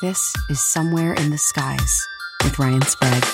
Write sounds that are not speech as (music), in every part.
This is Somewhere in the Skies with Ryan Sprague.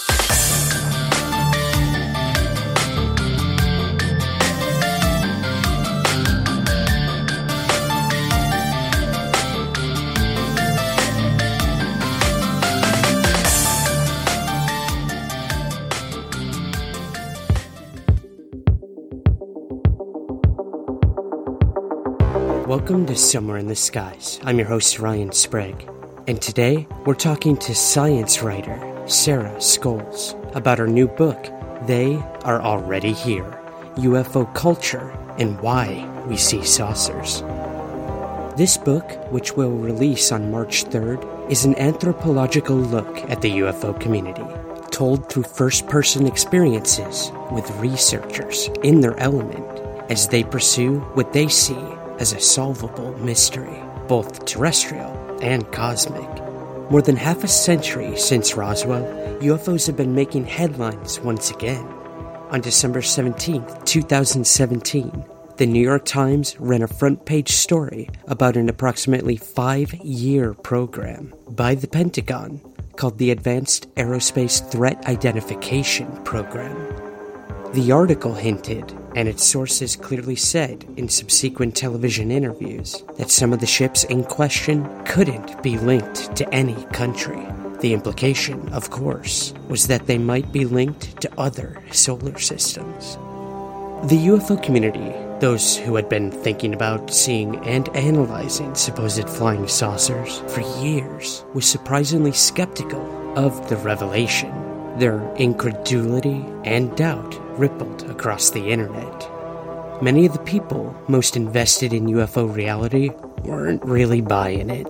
Welcome to Somewhere in the Skies. I'm your host, Ryan Sprague. And today, we're talking to science writer Sarah Scoles about her new book, They Are Already Here UFO Culture and Why We See Saucers. This book, which will release on March 3rd, is an anthropological look at the UFO community, told through first person experiences with researchers in their element as they pursue what they see as a solvable mystery, both terrestrial and cosmic. More than half a century since Roswell, UFOs have been making headlines once again. On December 17, 2017, the New York Times ran a front page story about an approximately five year program by the Pentagon called the Advanced Aerospace Threat Identification Program. The article hinted, and its sources clearly said in subsequent television interviews, that some of the ships in question couldn't be linked to any country. The implication, of course, was that they might be linked to other solar systems. The UFO community, those who had been thinking about seeing and analyzing supposed flying saucers for years, was surprisingly skeptical of the revelation. Their incredulity and doubt rippled across the internet. Many of the people most invested in UFO reality weren't really buying it.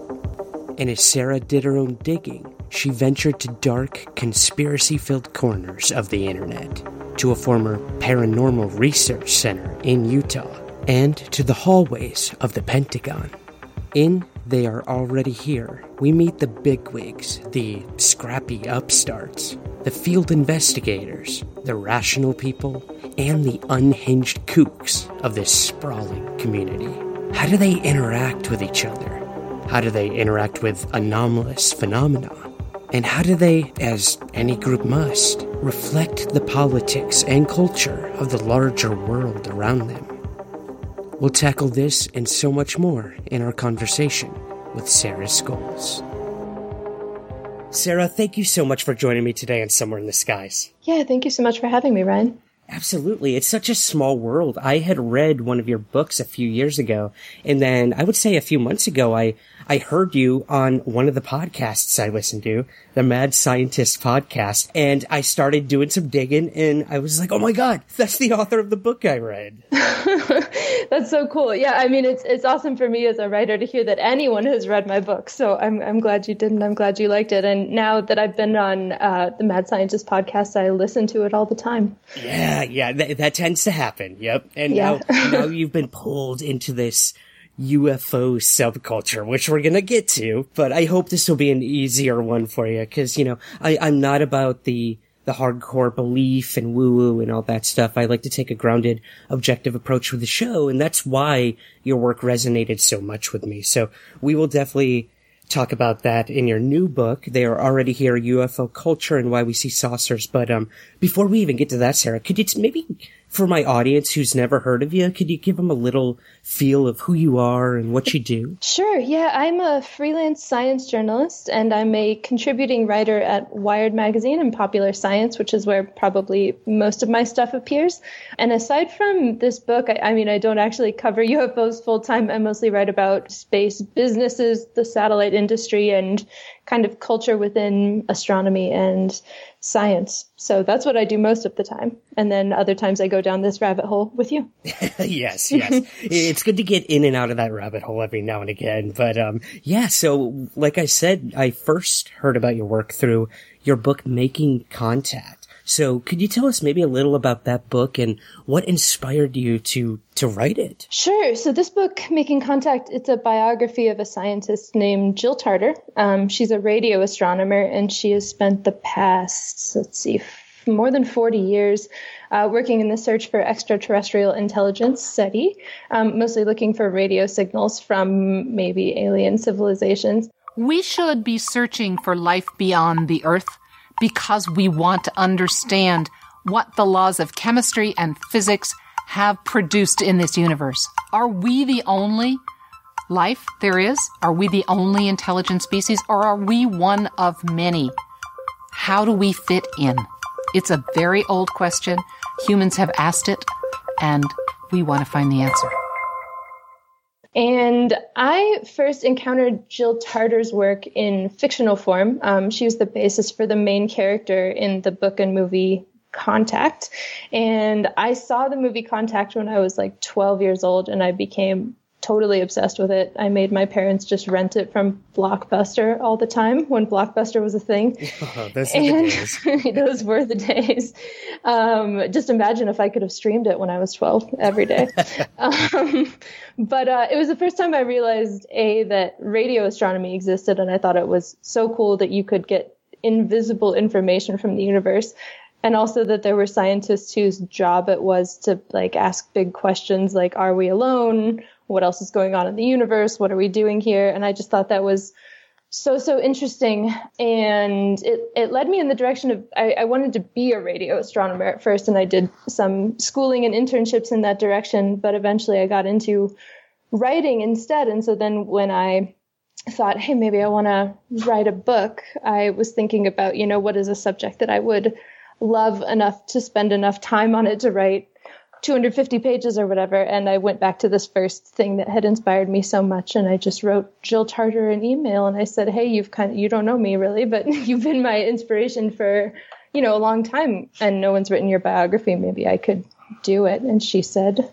And as Sarah did her own digging, she ventured to dark, conspiracy filled corners of the internet, to a former paranormal research center in Utah, and to the hallways of the Pentagon. In They Are Already Here, we meet the bigwigs, the scrappy upstarts, the field investigators, the rational people, and the unhinged kooks of this sprawling community. How do they interact with each other? How do they interact with anomalous phenomena? And how do they, as any group must, reflect the politics and culture of the larger world around them? We'll tackle this and so much more in our conversation with Sarah Scoles. Sarah, thank you so much for joining me today on Somewhere in the Skies. Yeah, thank you so much for having me, Ryan. Absolutely. It's such a small world. I had read one of your books a few years ago, and then I would say a few months ago, I, I heard you on one of the podcasts I listened to, the Mad Scientist podcast, and I started doing some digging, and I was like, oh my god, that's the author of the book I read. (laughs) that's so cool. Yeah, I mean, it's it's awesome for me as a writer to hear that anyone has read my book. So I'm I'm glad you did, and I'm glad you liked it. And now that I've been on uh, the Mad Scientist podcast, I listen to it all the time. Yeah, yeah, th- that tends to happen. Yep. And Yeah. now, now (laughs) you've been pulled into this UFO subculture, which we're gonna get to, but I hope this will be an easier one for you, cause, you know, I, I'm not about the, the hardcore belief and woo woo and all that stuff. I like to take a grounded, objective approach with the show, and that's why your work resonated so much with me. So we will definitely talk about that in your new book. They are already here, UFO culture and why we see saucers. But um, before we even get to that, Sarah, could you maybe for my audience who's never heard of you, could you give them a little feel of who you are and what you do? Sure. Yeah, I'm a freelance science journalist, and I'm a contributing writer at Wired Magazine and Popular Science, which is where probably most of my stuff appears. And aside from this book, I, I mean, I don't actually cover (laughs) UFOs full time. I mostly write about space businesses, the satellite industry, and kind of culture within astronomy and science. So that's what I do most of the time. And then other times I go down this rabbit hole with you. (laughs) yes, yes. it's good to get in and out of that rabbit hole every now and again. But um yeah, so like I said, I first heard about your work through your book Making Contact. So could you tell us maybe a little about that book and what inspired you to to write it? Sure. So this book, Making Contact, it's a biography of a scientist named Jill Tarter. Um, she's a radio astronomer, and she has spent the past, let's see, more than 40 years uh, working in the search for extraterrestrial intelligence, SETI, um, mostly looking for radio signals from maybe alien civilizations. We should be searching for life beyond the Earth because we want to understand what the laws of chemistry and physics have produced in this universe. Are we the only life there is? Are we the only intelligent species or are we one of many? How do we fit in? It's a very old question. Humans have asked it and we want to find the answer. And I first encountered Jill Tarter's work in fictional form. Um, she was the basis for the main character in the book and movie Contact. And I saw the movie Contact when I was like 12 years old, and I became totally obsessed with it. I made my parents just rent it from Blockbuster all the time when Blockbuster was a thing. (laughs) Oh, and (laughs) those were the days. Um, just imagine if I could have streamed it when I was 12 every day. (laughs) um, but uh, it was the first time I realized a that radio astronomy existed, and I thought it was so cool that you could get invisible information from the universe and also that there were scientists whose job it was to like ask big questions like are we alone what else is going on in the universe? What are we doing here? And I just thought that was so so interesting and it, it led me in the direction of I, I, wanted to be a radio astronomer at first and i did some schooling and internships in that direction but eventually i got into writing instead and so then when i thought hey maybe i want to write a book i was thinking about you know what is a subject that i would love enough to spend enough time on it to write 250 pages or whatever. And I went back to this first thing that had inspired me so much. And I just wrote Jill Tarter an email and I said, Hey, you've kind of, you don't know me really, but (laughs) you've been my inspiration for, you know, a long time and no one's written your biography. Maybe I could do it. And she said,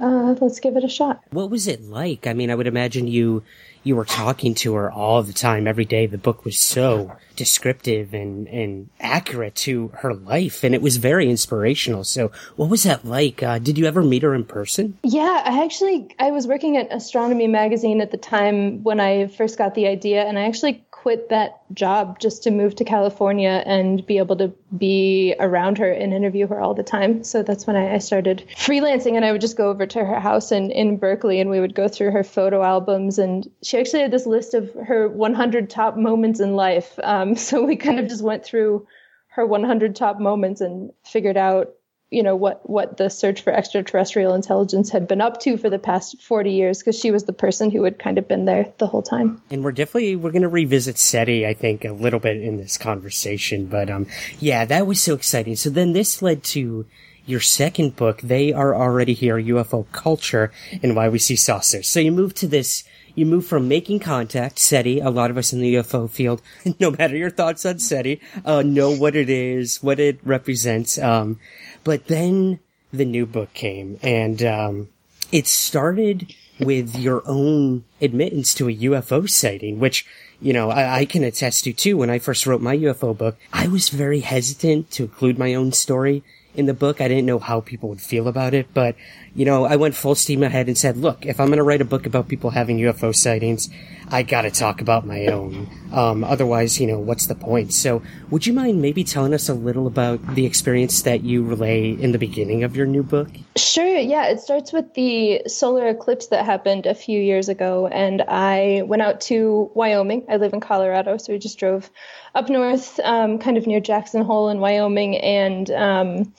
uh, let's give it a shot. What was it like? I mean, I would imagine you you were talking to her all the time, every day. The book was so descriptive and, and accurate to her life, and it was very inspirational. So, what was that like? Uh, did you ever meet her in person? Yeah, I actually I was working at Astronomy magazine at the time when I first got the idea, and I actually quit that job just to move to California and be able to be around her and interview her all the time. So that's when I, started freelancing and I would just go over to her house in, in Berkeley and we would go through her photo albums. And she actually had this list of her 100 top moments in life. Um, (laughs) so we kind of just went through her 100 top moments and figured out you know what what the search for extraterrestrial intelligence had been up to for the past 40 years because she was the person who had kind of been there the whole time and we're definitely we're going to revisit seti i think a little bit in this conversation but um yeah that was so exciting so then this led to your second book they are already here ufo culture and why we see saucers so you move to this you move from making contact, SETI, a lot of us in the UFO field, (laughs) no matter your thoughts on SETI, uh, know what it is, what it represents. Um, but then the new book came and, um, it started with your own admittance to a UFO sighting, which, you know, I, I, can attest to too. When I first wrote my UFO book, I was very hesitant to include my own story in the book. I didn't know how people would feel about it, but you know, I went full steam ahead and said, look, if I'm going to write a book about people having UFO sightings, I got to talk about my own. Um, otherwise, you know, what's the point? So, would you mind maybe telling us a little about the experience that you relay in the beginning of your new book? Sure. Yeah, it starts with the solar eclipse that happened a few years ago, and I went out to Wyoming. I live in Colorado, so we just drove up north, um, kind of near Jackson Hole in Wyoming, and um,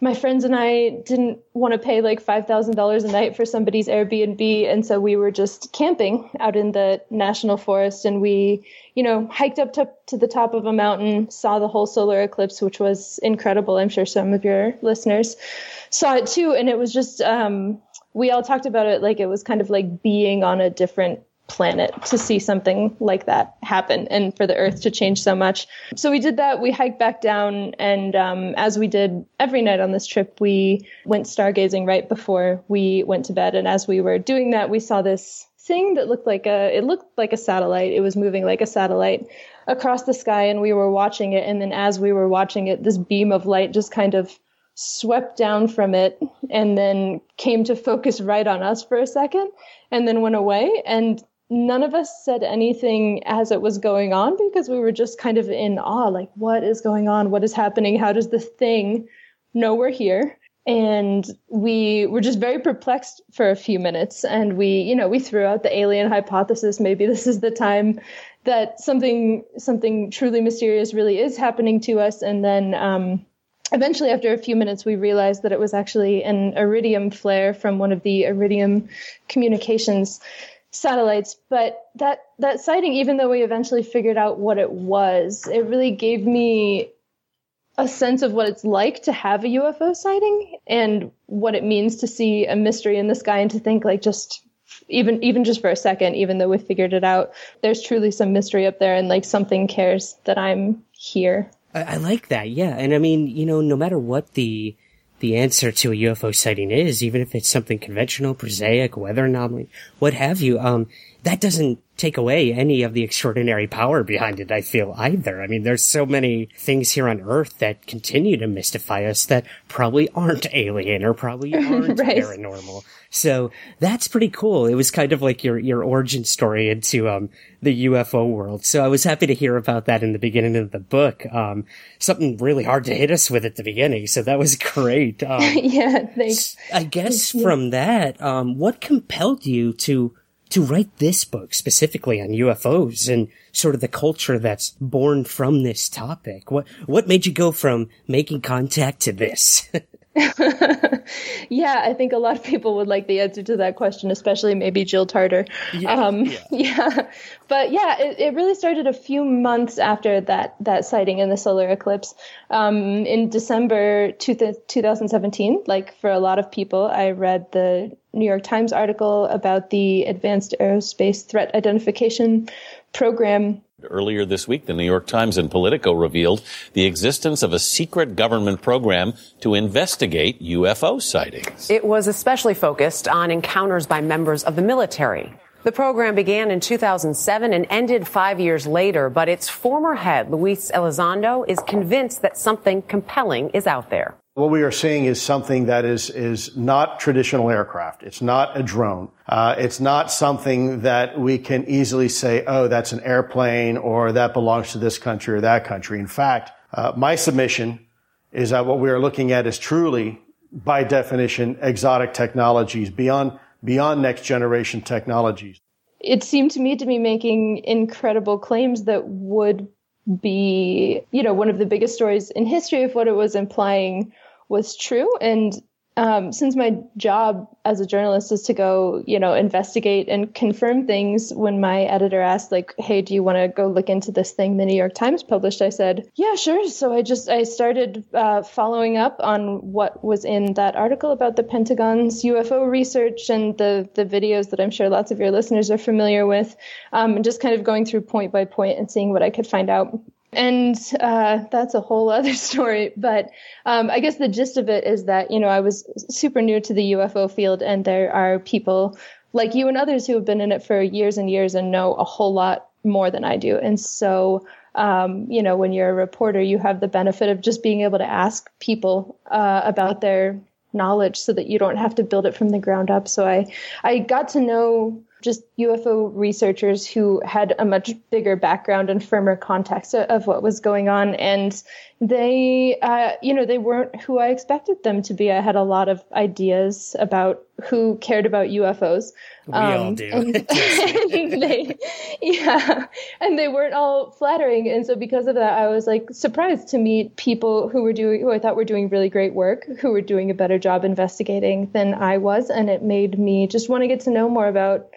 my friends and I didn't want to pay like $5,000 a night for somebody's Airbnb. And so we were just camping out in the national forest and we, you know, hiked up to, to the top of a mountain, saw the whole solar eclipse, which was incredible. I'm sure some of your listeners saw it too. And it was just, um, we all talked about it like it was kind of like being on a different planet to see something like that happen and for the earth to change so much. So we did that. We hiked back down and um, as we did every night on this trip we went stargazing right before we went to bed. And as we were doing that we saw this thing that looked like a it looked like a satellite. It was moving like a satellite across the sky and we were watching it. And then as we were watching it this beam of light just kind of swept down from it and then came to focus right on us for a second and then went away. And none of us said anything as it was going on because we were just kind of in awe like what is going on? What is happening? How does this thing know we're here? And we were just very perplexed for a few minutes. And we you know we threw out the alien hypothesis. Maybe this is the time that something something truly mysterious really is happening to us. And then um, eventually after a few minutes we realized that it was actually an iridium flare from one of the iridium communications satellites but that that sighting even though we eventually figured out what it was it really gave me a sense of what it's like to have a UFO sighting and what it means to see a mystery in the sky and to think like just even even just for a second even though we figured it out there's truly some mystery up there and like something cares that I'm here I, I like that, yeah. And I mean, you know, no matter what the the answer to a UFO sighting is, even if it's something conventional, prosaic, weather anomaly, what have you, um, that doesn't take away any of the extraordinary power behind it, I feel either. I mean, there's so many things here on Earth that continue to mystify us that probably aren't alien or probably (laughs) aren't right. paranormal. So that's pretty cool. It was kind of like your, your origin story into, um, the UFO world. So I was happy to hear about that in the beginning of the book. Um, something really hard to hit us with at the beginning. So that was (laughs) great. Um, (laughs) yeah, thanks. I guess from that, um, what compelled you to, to write this book specifically on UFOs and sort of the culture that's born from this topic? What, what made you go from making contact to this? (laughs) (laughs) yeah, I think a lot of people would like the answer to that question, especially maybe Jill Tarter. Yeah, um, yeah. (laughs) yeah. but yeah, it, it, really started a few months after that that sighting in the solar eclipse. Um, in December two th- 2017, like for a lot of people, I read the New York Times article about the Advanced Aerospace Threat Identification Program Earlier this week, the New York Times and Politico revealed the existence of a secret government program to investigate UFO sightings. It was especially focused on encounters by members of the military. The program began in 2007 and ended five years later, but its former head, Luis Elizondo, is convinced that something compelling is out there. What we are seeing is something that is, is not traditional aircraft. It's not a drone. Uh, it's not something that we can easily say, oh, that's an airplane or that belongs to this country or that country. In fact, uh, my submission is that what we are looking at is truly, by definition, exotic technologies beyond, beyond next generation technologies. It seemed to me to be making incredible claims that would be, you know, one of the biggest stories in history if what it was implying was true. And um, since my job as a journalist is to go, you know, investigate and confirm things, when my editor asked, like, "Hey, do you want to go look into this thing the New York Times published?" I said, "Yeah, sure." So I just I started uh, following up on what was in that article about the Pentagon's UFO research and the the videos that I'm sure lots of your listeners are familiar with, um, and just kind of going through point by point and seeing what I could find out. And uh, that's a whole other (laughs) story. But um, I guess the gist of it is that, you know, I was super new to the UFO field, and there are people like you and others who have been in it for years and years and know a whole lot more than I do. And so, um, you know, when you're a reporter, you have the benefit of just being able to ask people uh, about their knowledge so that you don't have to build it from the ground up. So I, I got to know just UFO researchers who had a much bigger background and firmer context of what was going on. And they, uh, you know, they weren't who I expected them to be. I had a lot of ideas about who cared about UFOs. We um, all do. And, and (laughs) (laughs) they, yeah, and they weren't all flattering. And so because of that, I was like surprised to meet people who were doing, who I thought were doing really great work, who were doing a better job investigating than I was. And it made me just want to get to know more about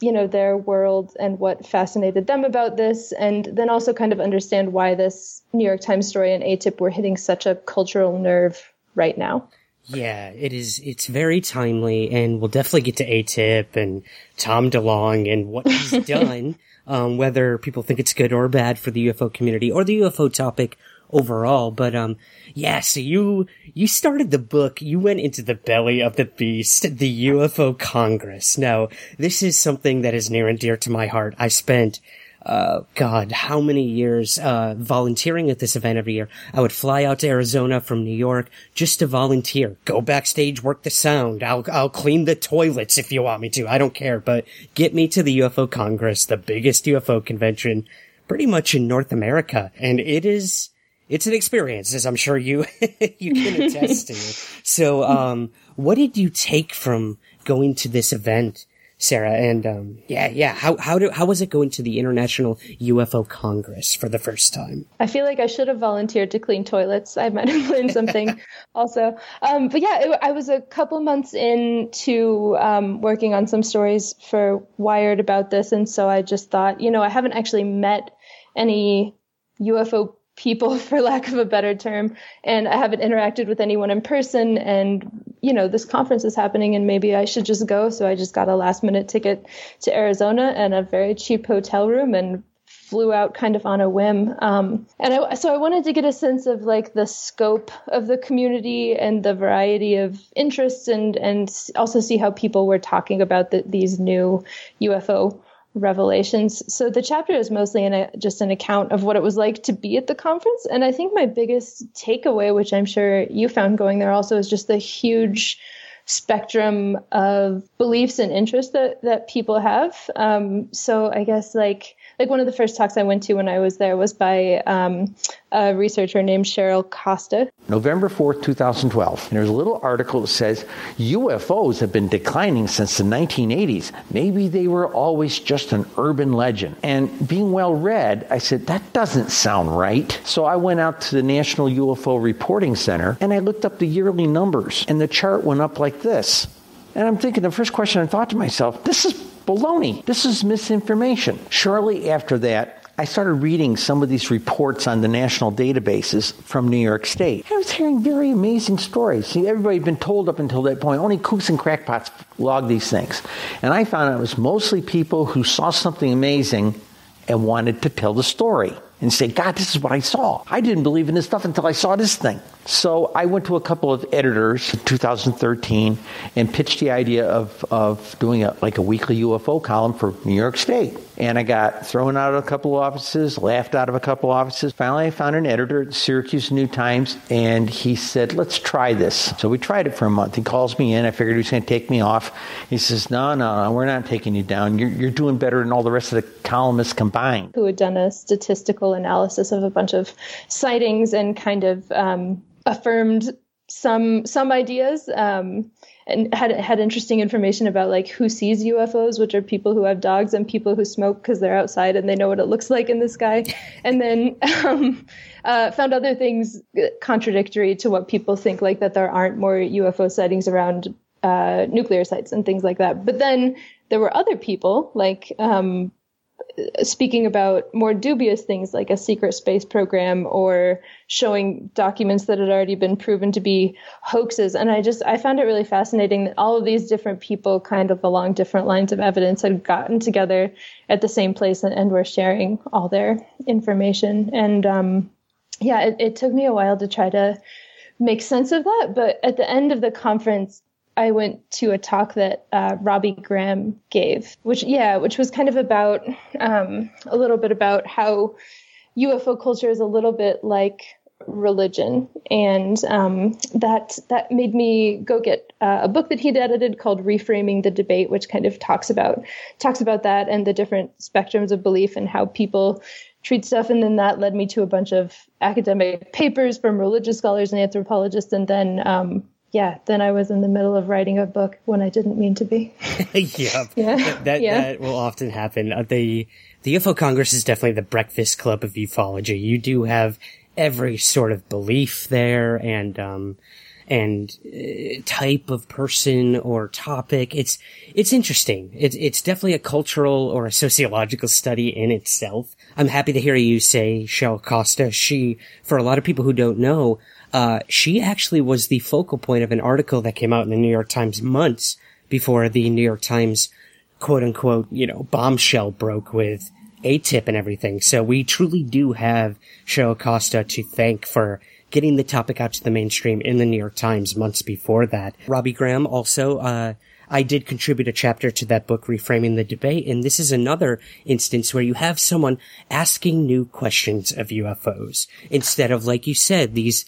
you know their world and what fascinated them about this and then also kind of understand why this new york times story and atip were hitting such a cultural nerve right now Yeah, it is. It's very timely, and we'll definitely get to ATIP and Tom DeLonge and what he's (laughs) done. Um, whether people think it's good or bad for the UFO community or the UFO topic overall. But um, yeah. So you you started the book. You went into the belly of the beast, the UFO Congress. Now, this is something that is near and dear to my heart. I spent uh, God, how many years, uh, volunteering at this event every year. I would fly out to Arizona from New York just to volunteer, go backstage, work the sound. I'll, I'll clean the toilets if you want me to. I don't care, but get me to the UFO Congress, the biggest UFO convention pretty much in North America. And it is, it's an experience, as I'm sure you, (laughs) you can (laughs) attest to. So, um, what did you take from going to this event? Sarah. And um, yeah, yeah. How how do how was it going to the International UFO Congress for the first time? I feel like I should have volunteered to clean toilets. I might have learned something (laughs) also. Um, but yeah, it, I was a couple months into um, working on some stories for Wired about this, and so I just thought, you know, I haven't actually met any UFO people (laughs) for lack of a better term and i haven't interacted with anyone in person and you know this conference is happening and maybe i should just go so i just got a last minute ticket to arizona and a very cheap hotel room and flew out kind of on a whim. Um, and I, so i wanted to get a sense of like the scope of the community and the variety of interests and and also see how people were talking about the, these new ufo revelations. So the chapter is mostly a, just an account of what it was like to be at the conference. And I think my biggest takeaway, which I'm sure you found going there also, is just the huge spectrum of beliefs and interests that, that people have. Um, so I guess like like one of the first talks I went to when I was there was by um, a researcher named Cheryl Costa. November 4th, 2012. And there's a little article that says UFOs have been declining since the 1980s. Maybe they were always just an urban legend. And being well read, I said, that doesn't sound right. So I went out to the National UFO Reporting Center and I looked up the yearly numbers, and the chart went up like this. And I'm thinking, the first question I thought to myself, this is baloney. This is misinformation. Shortly after that, I started reading some of these reports on the national databases from New York State. I was hearing very amazing stories. See, everybody had been told up until that point, only kooks and crackpots log these things. And I found it was mostly people who saw something amazing and wanted to tell the story and say, God, this is what I saw. I didn't believe in this stuff until I saw this thing. So I went to a couple of editors in 2013 and pitched the idea of, of doing a, like a weekly UFO column for New York State. And I got thrown out of a couple of offices, laughed out of a couple of offices. Finally, I found an editor at Syracuse New Times, and he said, Let's try this. So we tried it for a month. He calls me in. I figured he was going to take me off. He says, No, no, no, we're not taking you down. You're, you're doing better than all the rest of the columnists combined. Who had done a statistical analysis of a bunch of sightings and kind of um, affirmed some some ideas. Um, and had had interesting information about like who sees UFOs, which are people who have dogs and people who smoke because they're outside and they know what it looks like in the sky, (laughs) and then um, uh, found other things contradictory to what people think, like that there aren't more UFO sightings around uh, nuclear sites and things like that. But then there were other people like um, speaking about more dubious things like a secret space program or showing documents that had already been proven to be hoaxes. And i just i found it really fascinating that all of these different people kind of along different lines of evidence had gotten together at the same place and, and were sharing all their information. And um, yeah it, it took me a while to try to make sense of that. But at the end of the conference I went to a talk that uh, Robbie Graham gave, which yeah, which was kind of about um, a little bit about how UFO culture is a little bit like religion, and um, that that made me go get uh, a book that he'd edited called "Reframing the Debate," which kind of talks about talks about that and the different spectrums of belief and how people treat stuff. And then that led me to a bunch of academic papers from religious scholars and anthropologists, and then um, yeah, then I was in the middle of writing a book when I didn't mean to be. (laughs) (laughs) yeah, yeah, that yeah. that will often happen. Uh, the the UFO Congress is definitely the breakfast club of ufology. You do have every sort of belief there, and um, and uh, type of person or topic. It's it's interesting. It's it's definitely a cultural or a sociological study in itself. I'm happy to hear you say Cheryl Costa. She, for a lot of people who don't know, uh, she actually was the focal point of an article that came out in the New York Times months before the New York Times quote unquote, you know, bombshell broke with ATIP and everything. So we truly do have Cheryl Acosta to thank for getting the topic out to the mainstream in the New York Times months before that. Robbie Graham also, uh, I did contribute a chapter to that book, Reframing the Debate, and this is another instance where you have someone asking new questions of UFOs instead of, like you said, these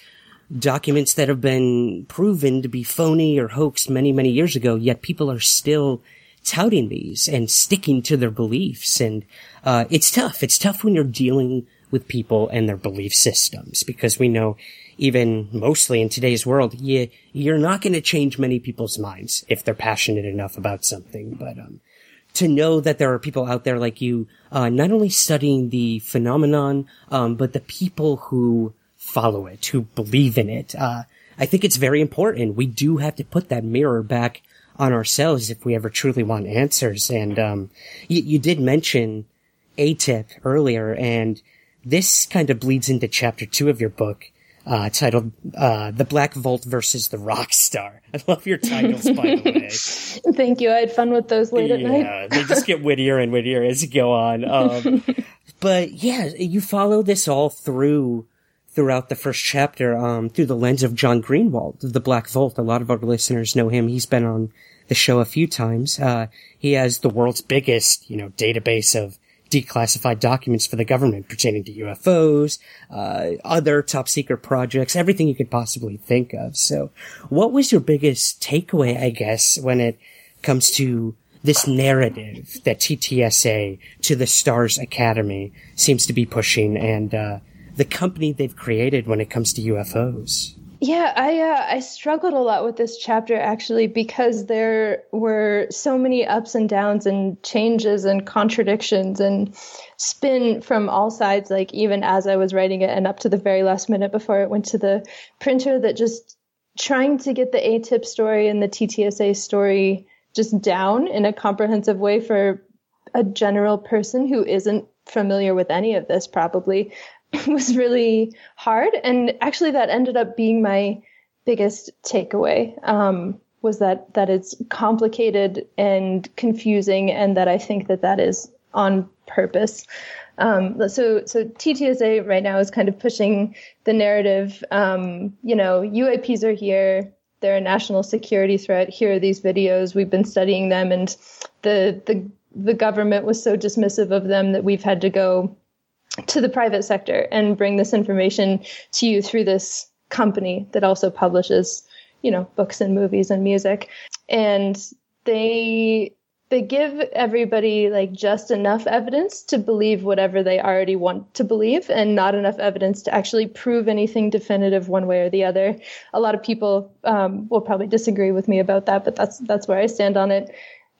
documents that have been proven to be phony or hoaxed many, many years ago, yet people are still touting these and sticking to their beliefs. And, uh, it's tough. It's tough when you're dealing with people and their belief systems because we know even mostly in today's world, you, you're not going to change many people's minds if they're passionate enough about something. But, um, to know that there are people out there like you, uh, not only studying the phenomenon, um, but the people who follow it, who believe in it. Uh, I think it's very important. We do have to put that mirror back on ourselves if we ever truly want answers. And, um, you, you did mention ATIP earlier, and this kind of bleeds into chapter two of your book, uh, titled, uh, The Black Vault versus the Rock Star. (laughs) I love your titles, by the way. (laughs) Thank you. I had fun with those late at night. they just get wittier and wittier as you go on. Um, (laughs) but yeah, you follow this all through throughout the first chapter, um, through the lens of John Greenewald, the Black Vault. A lot of our listeners know him. He's been on the show a few times. Uh, he has the world's biggest, you know, database of declassified documents for the government pertaining to UFOs, uh, other top secret projects, everything you could possibly think of. So what was your biggest takeaway, I guess, when it comes to this narrative that TTSA to the Stars Academy seems to be pushing and, uh, the company they've created when it comes to UFOs? Yeah, I uh, I struggled a lot with this chapter actually because there were so many ups and downs and changes and contradictions and spin from all sides. Like even as I was writing it and up to the very last minute before it went to the printer, that just trying to get the ATIP story and the TTSA story just down in a comprehensive way for a general person who isn't familiar with any of this probably (laughs) was really hard. And actually, that ended up being my biggest takeaway. Um, was that that it's complicated and confusing, and that I think that that is on purpose. Um, so, so TTSA right now is kind of pushing the narrative. Um, you know, UAPs are here. They're a national security threat. Here are these videos. We've been studying them, and the the the government was so dismissive of them that we've had to go to the private sector and bring this information to you through this company that also publishes, you know, books and movies and music. And they they give everybody like just enough evidence to believe whatever they already want to believe and not enough evidence to actually prove anything definitive one way or the other a lot of people um, will probably disagree with me about that but that's that's where i stand on it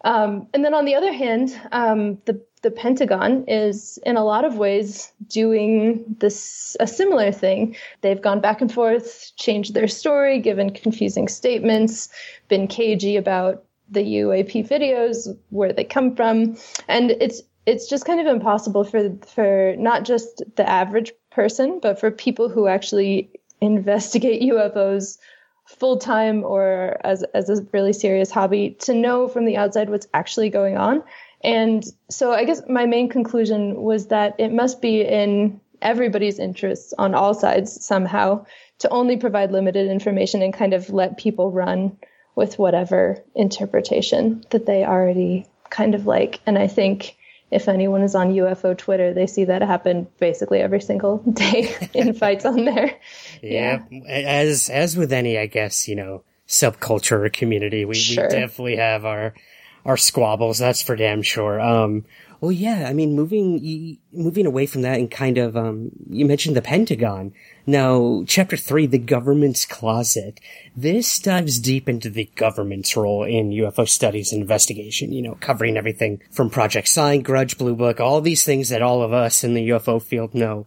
um, and then on the other hand um, the the Pentagon is in a lot of ways doing this a similar thing. They've gone back and forth, changed their story, given confusing statements, been cagey about the UAP videos, where they come from, and it's it's just kind of impossible for for not just the average person, but for people who actually investigate UFOs full time or as as a really serious hobby to know from the outside what's actually going on and so I guess my main conclusion was that it must be in everybody's interests on all sides somehow to only provide limited information and kind of let people run with whatever interpretation that they already kind of like. And I think if anyone is on UFO Twitter, they see that happen basically every single (laughs) day in fights on there. Yeah. yeah. As as with any, I guess, you know, subculture or community, we, sure. we definitely have our our squabbles. That's for damn sure. Um, well, yeah, I mean, moving, moving away from that and kind of, um, you mentioned the Pentagon. Now, chapter three, the government's closet. This dives deep into the government's role in UFO studies and investigation, you know, covering everything from Project Sign, Grudge, Blue Book, all these things that all of us in the UFO field know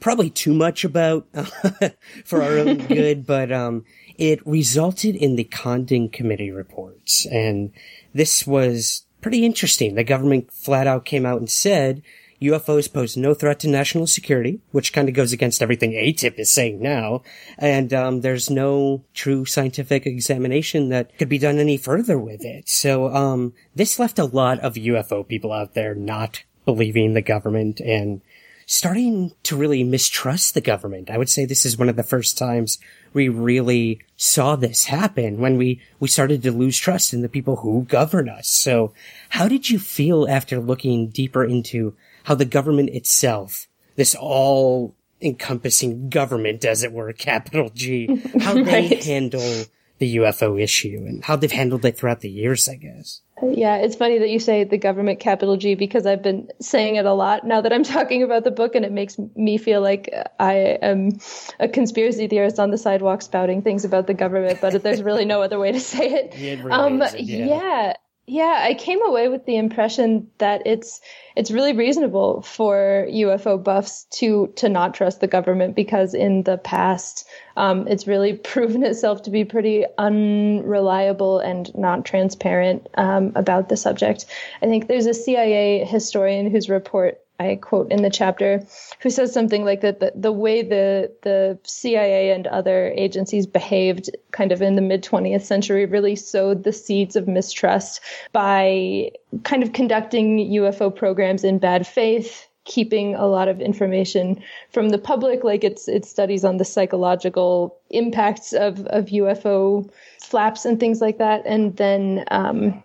probably too much about (laughs) for our own (laughs) good, but, um, it resulted in the Condon Committee reports and this was pretty interesting. The government flat out came out and said, UFOs pose no threat to national security, which kind of goes against everything ATIP is saying now. And um, there's no true scientific examination that could be done any further with it. So um, this left a lot of UFO people out there not believing the government and starting to really mistrust the government. I would say this is one of the first times we really saw this happen when we, we started to lose trust in the people who govern us. So how did you feel after looking deeper into how the government itself, this all encompassing government, as it were, capital G, how (laughs) right. they handle the UFO issue and how they've handled it throughout the years, I guess. Yeah, it's funny that you say the government capital G because I've been saying it a lot now that I'm (laughs) talking about the book, and it makes me feel like I am a conspiracy theorist on the sidewalk spouting things about the government, but there's really no other way to say it. (laughs) it really um, yeah. yeah. Yeah, I came away with the impression that it's it's really reasonable for UFO buffs to to not trust the government because in the past um, it's really (laughs) proven itself to be pretty unreliable and not transparent um, about the subject. I think there's a CIA historian whose report I quote in the chapter, who says something like that the, the way the the CIA and other agencies behaved kind of in the mid 20th century really sowed the seeds of mistrust by kind of conducting UFO programs in bad faith, keeping a lot of information from the public, like its its studies on the psychological impacts of, of UFO flaps and things like that. And then um,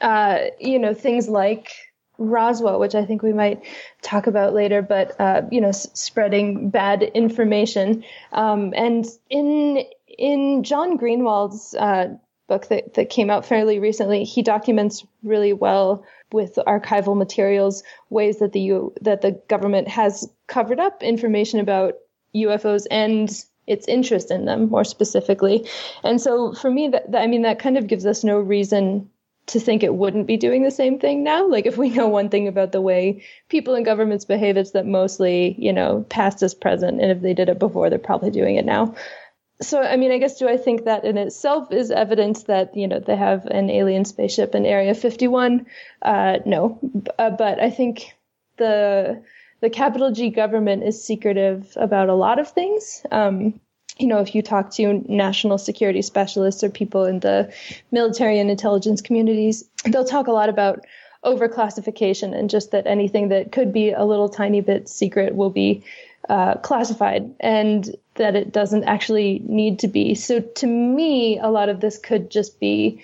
uh, you know, things like Roswell, which I think we might talk about later, but uh, you know, s- spreading bad information. Um, and in in John Greenewald's uh, book that that came out fairly recently, he documents really well with archival materials ways that the U- that the government has covered up information about UFOs and its interest in them more specifically. And so for me, that, that I mean, that kind of gives us no reason to think it wouldn't be doing the same thing now. Like if we know one thing about the way people in governments behave, it's that mostly, you know, past is present. And if they did it before, they're probably doing it now. So, I mean, I guess do I think that in itself is evidence that, you know, they have an alien spaceship in Area 51? Uh, no. Uh, but I think the, the capital G government is secretive about a lot of things. Um, you know, if you talk to national security specialists or people in the military and intelligence communities, they'll talk a lot about overclassification and just that anything that could be a little tiny bit secret will be uh, classified and that it doesn't actually need to be. So to me, a lot of this could just be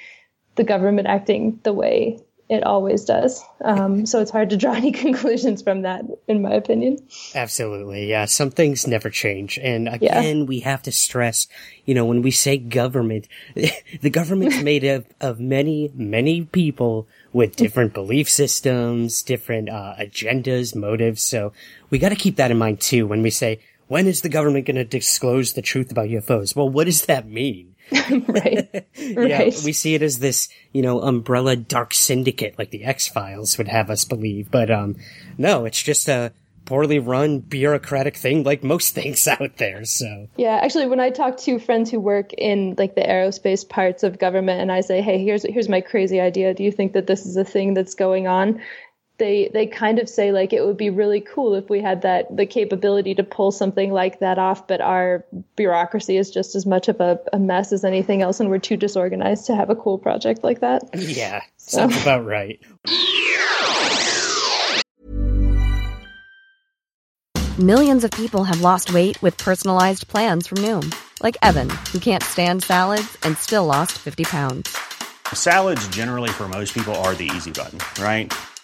the government acting the way it always does. Um, so it's hard to draw (laughs) any conclusions from that, in my opinion. Absolutely. Yeah. Some things never change. And again, yeah. we have to stress, you know, when we say government, (laughs) the government's (laughs) made of, of many, many people with different belief systems, different, uh, agendas, motives. So we got to keep that in mind too when we say, when is the government going to disclose the truth about UFOs? Well, what does that mean? (laughs) right. (laughs) yeah, right. we see it as this, you know, umbrella dark syndicate like the X Files would have us believe. But um no, it's just a poorly run bureaucratic thing like most (laughs) things out there. So Yeah, actually when I talk to friends who work in like the aerospace parts of government and I say, Hey, here's here's my crazy idea. Do you think that this is a thing that's going on? They they kind of say like it would be really cool if we had that the capability to pull something like that off but our bureaucracy is just as much of a, a mess as anything else and we're too disorganized to have a cool project like that. Yeah (laughs) so. sounds about right. Millions of people have lost weight with personalized plans from noom like evan who can't stand salads and still lost 50 pounds. Salads generally for most people are the easy button right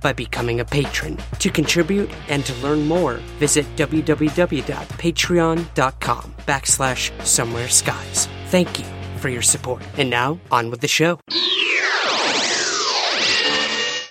by becoming a patron. To contribute and to learn more, visit www.patreon.com backslash somewhere skies. Thank you for your support. And now, on with the show.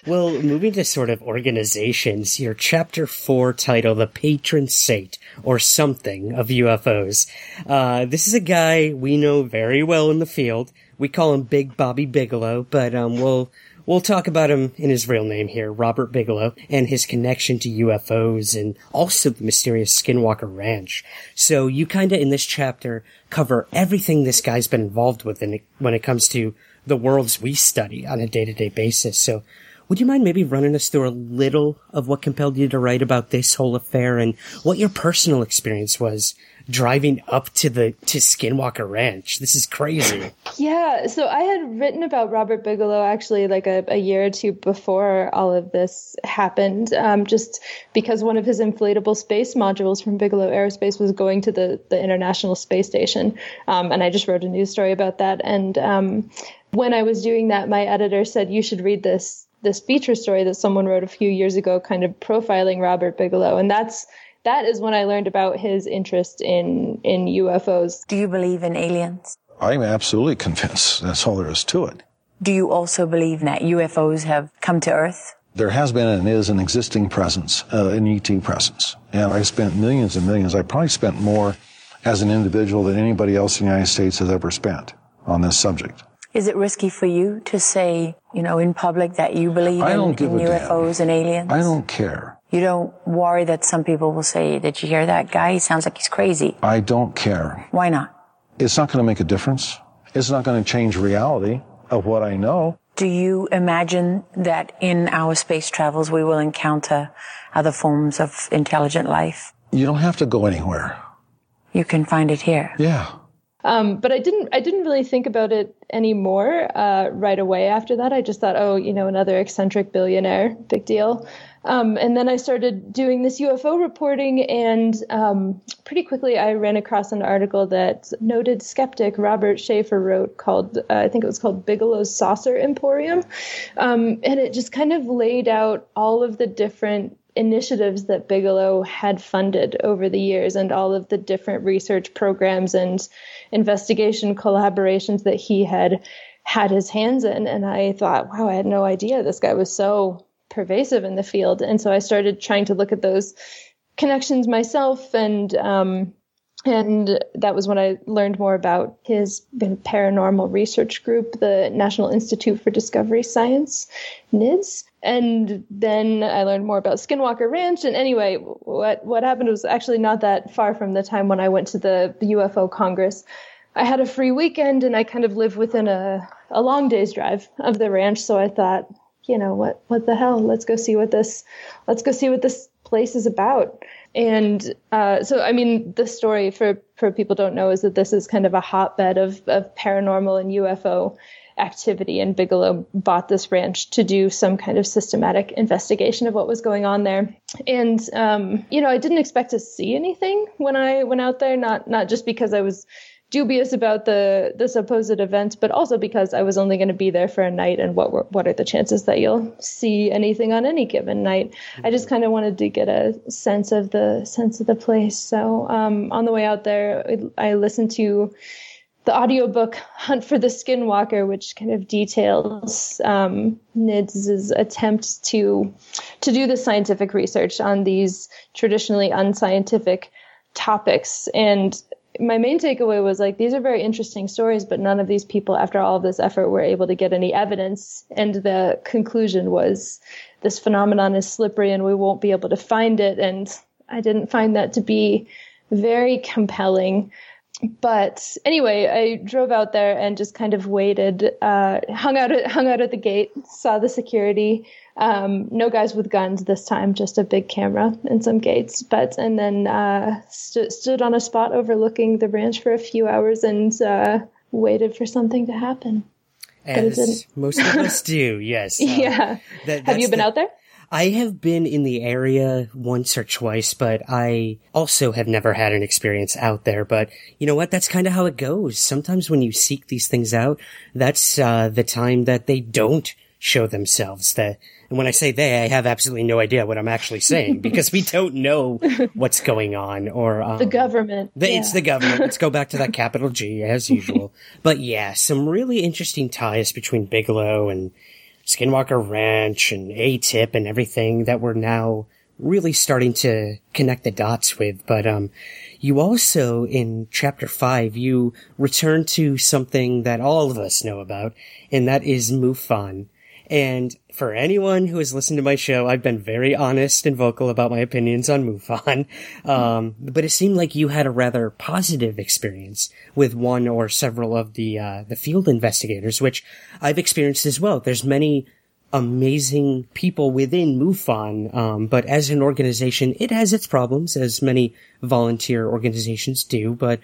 Well, moving to sort of organizations, your chapter four title, The Patron Saint, or something of UFOs. Uh, this is a guy we know very well in the field. We call him Big Bobby Bigelow, but um, we'll We'll talk about him in his real name here, Robert Bigelow, and his connection to UFOs and also the mysterious Skinwalker Ranch. So you kind of in this chapter cover everything this guy's been involved with in, when it comes to the worlds we study on a day-to-day basis. So would you mind maybe running us through a little of what compelled you to write about this whole affair and what your personal experience was driving up to the to Skinwalker Ranch. This is crazy. Yeah, so I had written about Robert Bigelow actually like a, a year or two before all of this happened, um, just because one of his inflatable space modules from Bigelow Aerospace was going to the the International Space Station, um, and I just wrote a news story about that. And um, when I was doing that, my editor said you should read this this feature story that someone wrote a few years ago, kind of profiling Robert Bigelow, and that's that is when I learned about his interest in in UFOs. Do you believe in aliens? I'm absolutely convinced. That's all there is to it. Do you also believe that UFOs have come to Earth? There has been and is an existing presence, uh, an ET presence. And I spent millions and millions. I probably spent more as an individual than anybody else in the United States has ever spent on this subject. Is it risky for you to say, you know, in public that you believe in, in UFOs damn. and aliens? I don't care. You don't worry that some people will say, did you hear that guy? He sounds like he's crazy. I don't care. Why not? It's not going to make a difference. It's not going to change reality of what I know. Do you imagine that in our space travels we will encounter other forms of intelligent life? You don't have to go anywhere. You can find it here. Yeah. Um, but I didn't I didn't really think about it anymore uh, right away after that. I just thought, oh, you know, another eccentric billionaire, big deal. Um, and then I started doing this UFO reporting, and um, pretty quickly I ran across an article that noted skeptic Robert Sheaffer wrote called, uh, I think it was called Bigelow's Saucer Emporium. Um, and it just kind of laid out all of the different initiatives that Bigelow had funded over the years and all of the different research programs and investigation collaborations that he had had his hands in. And I thought, wow, I had no idea this guy was so pervasive in the field. And so I started trying to look at those connections myself and um, and that was when I learned more about his paranormal research group, the National Institute for Discovery Science, NIDS. And then I learned more about Skinwalker Ranch. And anyway, what what happened was actually not that far from the time when I went to the, UFO Congress. I had a free weekend and I kind of live within a, a long day's drive of the ranch. So I thought, you know what what the hell? Let's go see what this let's go see what this place is about. And uh, so i mean the story for for people don't know is that this is kind of a hotbed of of paranormal and ufo activity and bigelow bought this ranch to do some kind of systematic investigation of what was going on there. And um, you know i didn't expect to see anything when i went out there not not just because i was dubious about the the supposed event, but also because I was only going to be there for a night, and what were, what are the chances that you'll see anything on any given night? Mm-hmm. I just kind of wanted to get a sense of the sense of the place. So um, on the way out there, I listened to the audiobook Hunt for the Skinwalker, which kind of details um, NIDS's attempt to to do the scientific research on these traditionally unscientific topics. And my main takeaway was like these are very interesting stories, but none of these people, after all of this effort, were able to get any evidence. And the conclusion was this phenomenon is slippery, and we won't be able to find it. And I didn't find that to be very compelling but anyway, I drove out there and just kind of waited, uh, hung out at, hung out at the gate, saw the security. Um, no guys with guns this time, just a big camera and some gates. But and then uh, st- stood on a spot overlooking the ranch for a few hours and uh, waited for something to happen. As most of us do, yes. (laughs) yeah. That, Have you been the, out there? I have been in the area once or twice, but I also have never had an experience out there. But you know what? That's kind of how it goes. Sometimes when you seek these things out, that's uh, the time that they don't show themselves. That and when I say they, I have absolutely no idea what I'm actually saying (laughs) because we don't know what's going on or um, the government. The, yeah. It's the government. Let's go back to that (laughs) capital G as usual. but yeah, some really interesting ties between Bigelow and Skinwalker Ranch and AATIP and everything that we're now really starting to connect the dots with. But, um, you also, in chapter five, you return to something that all of us know about, and that is MUFON. And for anyone who has listened to my show, I've been very honest and vocal about my opinions on MUFON. (laughs) Um, but it seemed like you had a rather positive experience with one or several of the, uh, the field investigators, which I've experienced as well. There's many amazing people within MUFON, um, but as an organization, it has its problems, as many volunteer organizations do. But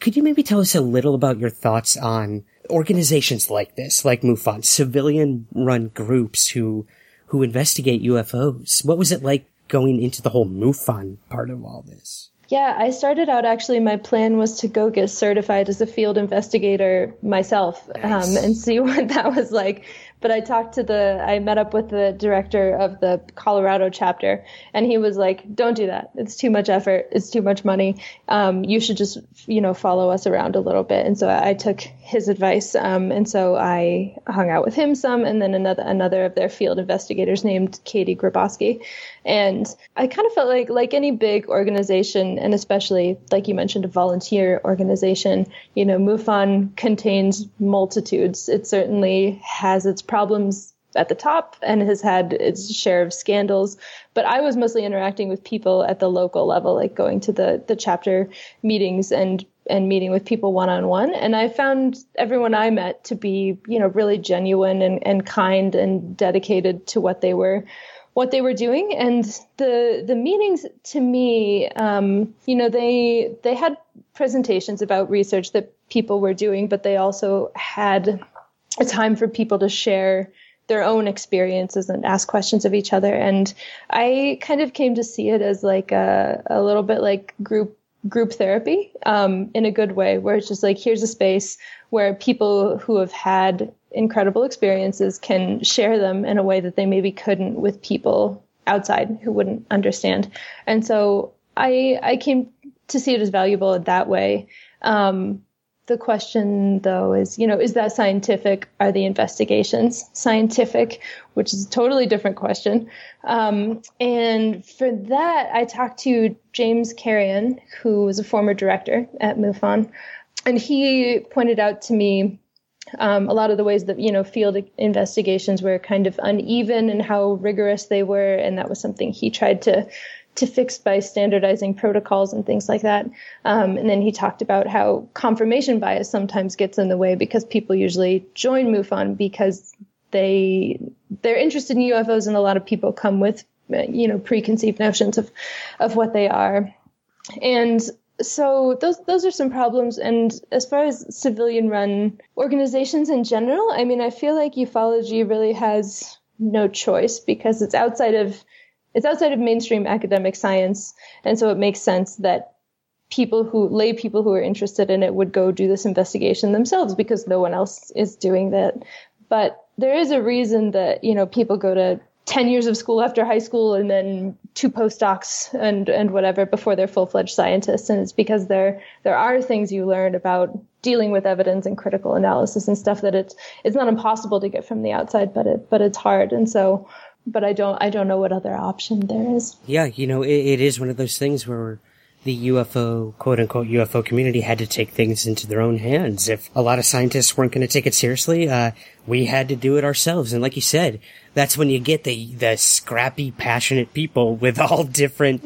could you maybe tell us a little about your thoughts on organizations like this, like MUFON, civilian run groups who, who investigate UFOs. What was it like going into the whole MUFON part of all this? Yeah, I started out actually, my plan was to go get certified as a field investigator myself nice. um, and see (laughs) what that was like but I talked to the, I met up with the director of the Colorado chapter, and he was like, "Don't do that. It's too much effort. It's too much money. Um, you should just, you know, follow us around a little bit." And so I took his advice, um, and so I hung out with him some, and then another another of their field investigators named Katie Grabowski, and I kind of felt like, like any big organization, and especially like you mentioned, a volunteer organization, you know, MUFON contains multitudes. It certainly has its problems at the top and has had its share of scandals. But I was mostly interacting with people at the local level, like going to the the chapter meetings and and meeting with people one on one. And I found everyone I met to be, you know, really genuine and, and kind and dedicated to what they were what they were doing and the the meetings to me um, you know they they had presentations about research that people were doing but they also had a time for people to share their own experiences and ask questions of each other. And I kind of came to see it as like a, a little bit like group group therapy um, in a good way, where it's just like here's a space where people who have had incredible experiences can share them in a way that they maybe couldn't with people outside who wouldn't understand. And so I I came to see it as valuable that way. Um, the question though is you know is that scientific are the investigations scientific which is a totally different question um, and for that i talked to james carrion who was a former director at mufon and he pointed out to me um, a lot of the ways that you know field investigations were kind of uneven and how rigorous they were and that was something he tried to to fix by standardizing protocols and things like that. Um, and then he talked about how confirmation bias sometimes gets in the way because people usually join MUFON because they they're interested in UFOs, and a lot of people come with you know preconceived notions of of what they are. And so those those are some problems and as far as civilian run organizations in general i mean i feel like ufology really has no choice because it's outside of it's outside of mainstream academic science, and so it makes sense that people who lay people who are interested in it would go do this investigation themselves because no one else is doing that. But there is a reason that you know people go to 10 years of school after high school and then two postdocs and and whatever before they're full-fledged scientists and it's because there there are things you learn about dealing with evidence and critical analysis and stuff that it's it's not impossible to get from the outside, but it but it's hard. And so, but I don't I don't know what other option there is. Yeah, you know, it, it is one of those things where the UFO, quote unquote, UFO community had to take things into their own hands. If a lot of scientists weren't going to take it seriously, uh, we had to do it ourselves. And like you said, that's when you get the, the scrappy, passionate people with (laughs) all different,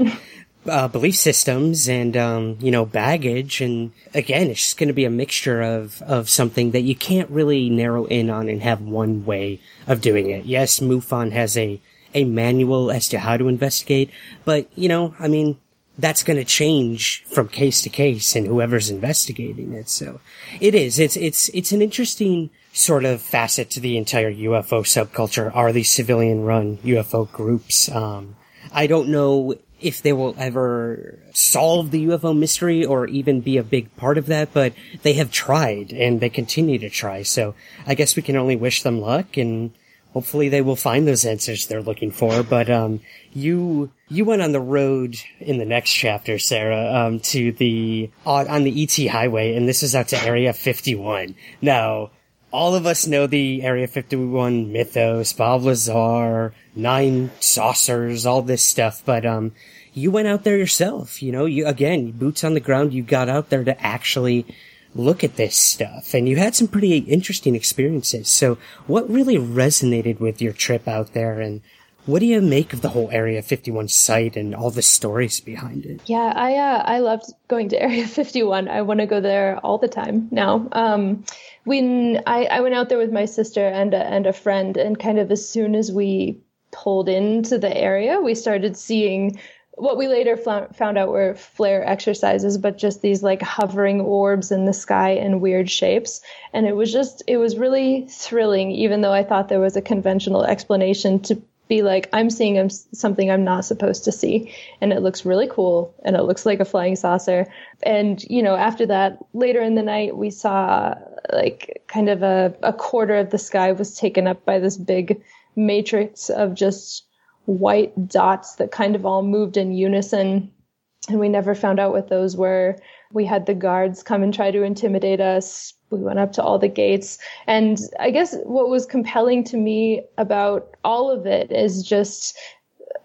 uh, belief systems and, um, you know, baggage. And again, it's just going to be a mixture of, of something that you can't really narrow in on and have one way of doing it. Yes, MUFON has a, a manual as to how to investigate, but, you know, I mean, that's going to change from case to case and whoever's investigating it. So it is. It's it's it's an interesting sort of facet to the entire UFO subculture. Are these civilian run UFO groups? Um, I don't know if they will ever solve the UFO mystery or even be a big part of that, but they have tried and they continue to try. So I guess we can only wish them luck and hopefully they will find those answers they're looking for. But um, you you went on the road in the next chapter, Sarah, um, to the on the ET highway, and this is out to Area 51. Now, all of us know the Area 51 mythos, Bob Lazar, nine saucers, all this stuff, but um, you went out there yourself. You know, you again, boots on the ground. You got out there to actually look at this stuff and you had some pretty interesting experiences. So what really resonated with your trip out there and what do you make of the whole Area 51 site and all the stories behind it? Yeah, I uh, I loved going to (laughs) Area 51. I want to go there all the time now. Um, when I, I went out there with my sister and a, and a friend, and kind of as soon as we pulled into the area, we started seeing what we later found out were flare exercises, but just these like hovering orbs in the sky in weird shapes. And it was just, it was really thrilling, even though I thought there was a conventional explanation to be like, I'm seeing something I'm not supposed to see. And it looks really cool. And it looks like a flying saucer. And, you know, after that, later in the night, we saw like kind of a, a quarter of the sky was taken up by this big matrix of just white dots that kind of all moved in unison. And we never found out what those were. We had the guards come and try to intimidate us. We went up to all the gates. And I guess what was compelling to me about all of it is just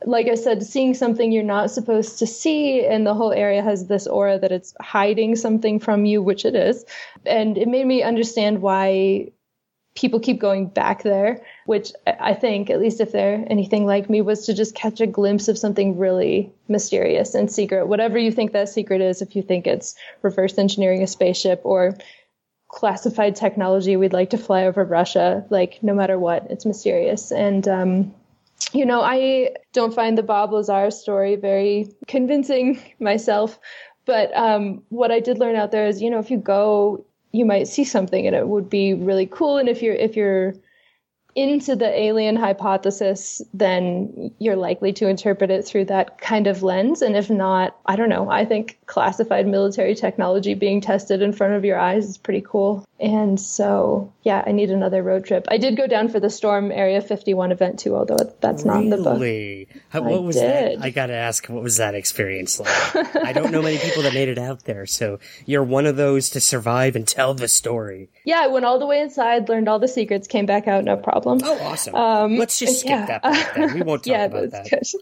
like I said, seeing something you're not supposed to see, and the whole area has this aura that it's hiding something from you, which it is. And it made me understand why people keep going back there, which I think, at least if they're anything like me, was to just catch a glimpse of something really mysterious and secret. Whatever you think that secret is, if you think it's reverse engineering a spaceship or classified technology we'd like to fly over Russia, like no matter what, it's mysterious. And, um, you know, I don't find the Bob Lazar story very convincing (laughs) myself. But um, what I did learn out there is, you know, if you go you might see something and it would be really cool. And if you're if you're into the alien hypothesis, then you're likely to interpret it through that kind of lens. And if not, I don't know. I think classified military technology being tested in front of your eyes is pretty cool. And so, yeah, I need another road trip. I did go down for the Storm Area 51 event too, although that's not really? in the book. How, what I was did. that? I gotta ask, what was that experience like? (laughs) I don't know many people that made it out there, so you're one of those to survive and tell the story. Yeah, I went all the way inside, learned all the secrets, came back out, no problem. Oh, awesome. Um, Let's just skip yeah. that part. We won't (laughs) talk yeah, about that.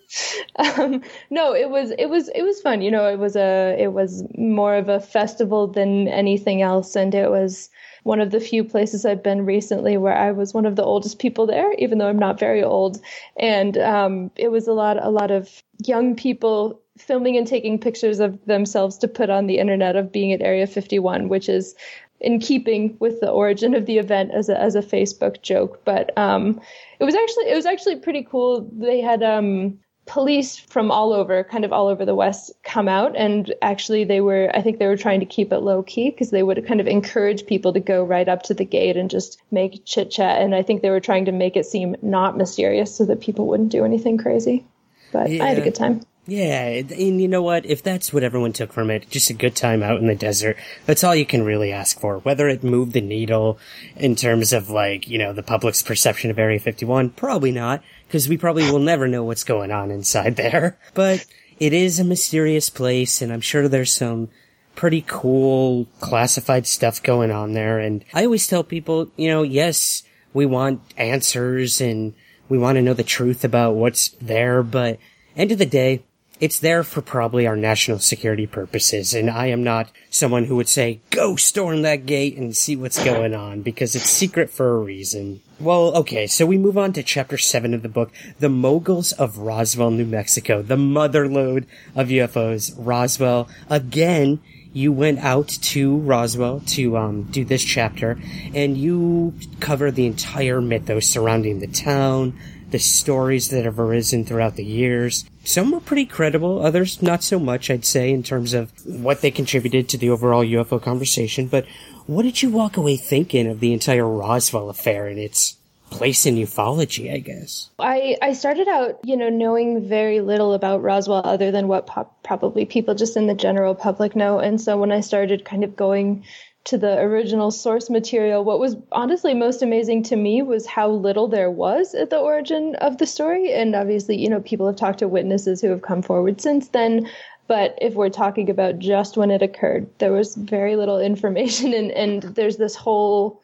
(laughs) Um, no, it was, it was, it was fun. You know, it was a, it was more of a festival than anything else. And it was, one of the few places I've been recently where I was one of the oldest people there, even though I'm not very old. And um, it was a lot, a lot of young people filming and taking pictures of themselves to put on the internet of being at Area 51, which is in keeping with the origin of the event as a as a Facebook joke. But um, it was actually it was actually pretty cool. They had um, police from all over, kind of all over the West, come out. And actually, they were, I think they were trying to keep it low key because they would kind of encourage people to go right up to the gate and just make chit chat. And I think they were trying to make it seem not mysterious so that people wouldn't do anything crazy. But yeah. I had a good time. Yeah, and you know what? If that's what everyone took from it, just a good time out in the desert, that's all you can really ask for. Whether it moved the needle in terms of like, you know, the public's perception of Area 51, probably not, because we probably will never know what's going on inside there. (laughs) But it is a mysterious place, and I'm sure there's some pretty cool classified stuff going on there. And I always tell people, you know, yes, we want answers and we want to know the truth about what's there, but end of the day, it's there for probably our national security purposes. And I am not someone who would say, go storm that gate and see what's going on because it's secret for a reason. Well, okay, so we move on to chapter seven of the book, The Moguls of Roswell, New Mexico, the motherlode of UFOs. Roswell, again, you went out to Roswell to um, do this chapter, and you cover the entire mythos surrounding the town, the stories that have arisen throughout the years. Some were pretty credible, others not so much, I'd say, in terms of what they contributed to the overall UFO conversation. But what did you walk away thinking of the entire Roswell affair and its place in ufology, I guess? I, I started out, you know, knowing very little about Roswell other than what probably people just in the general public know. And so when I started kind of going to the original source material, what was honestly most amazing to me was how little there was at the origin of the story. And obviously, you know, people have talked to witnesses who have come forward since then. But if we're talking about just when it occurred, there was very little (laughs) information. And, and there's this whole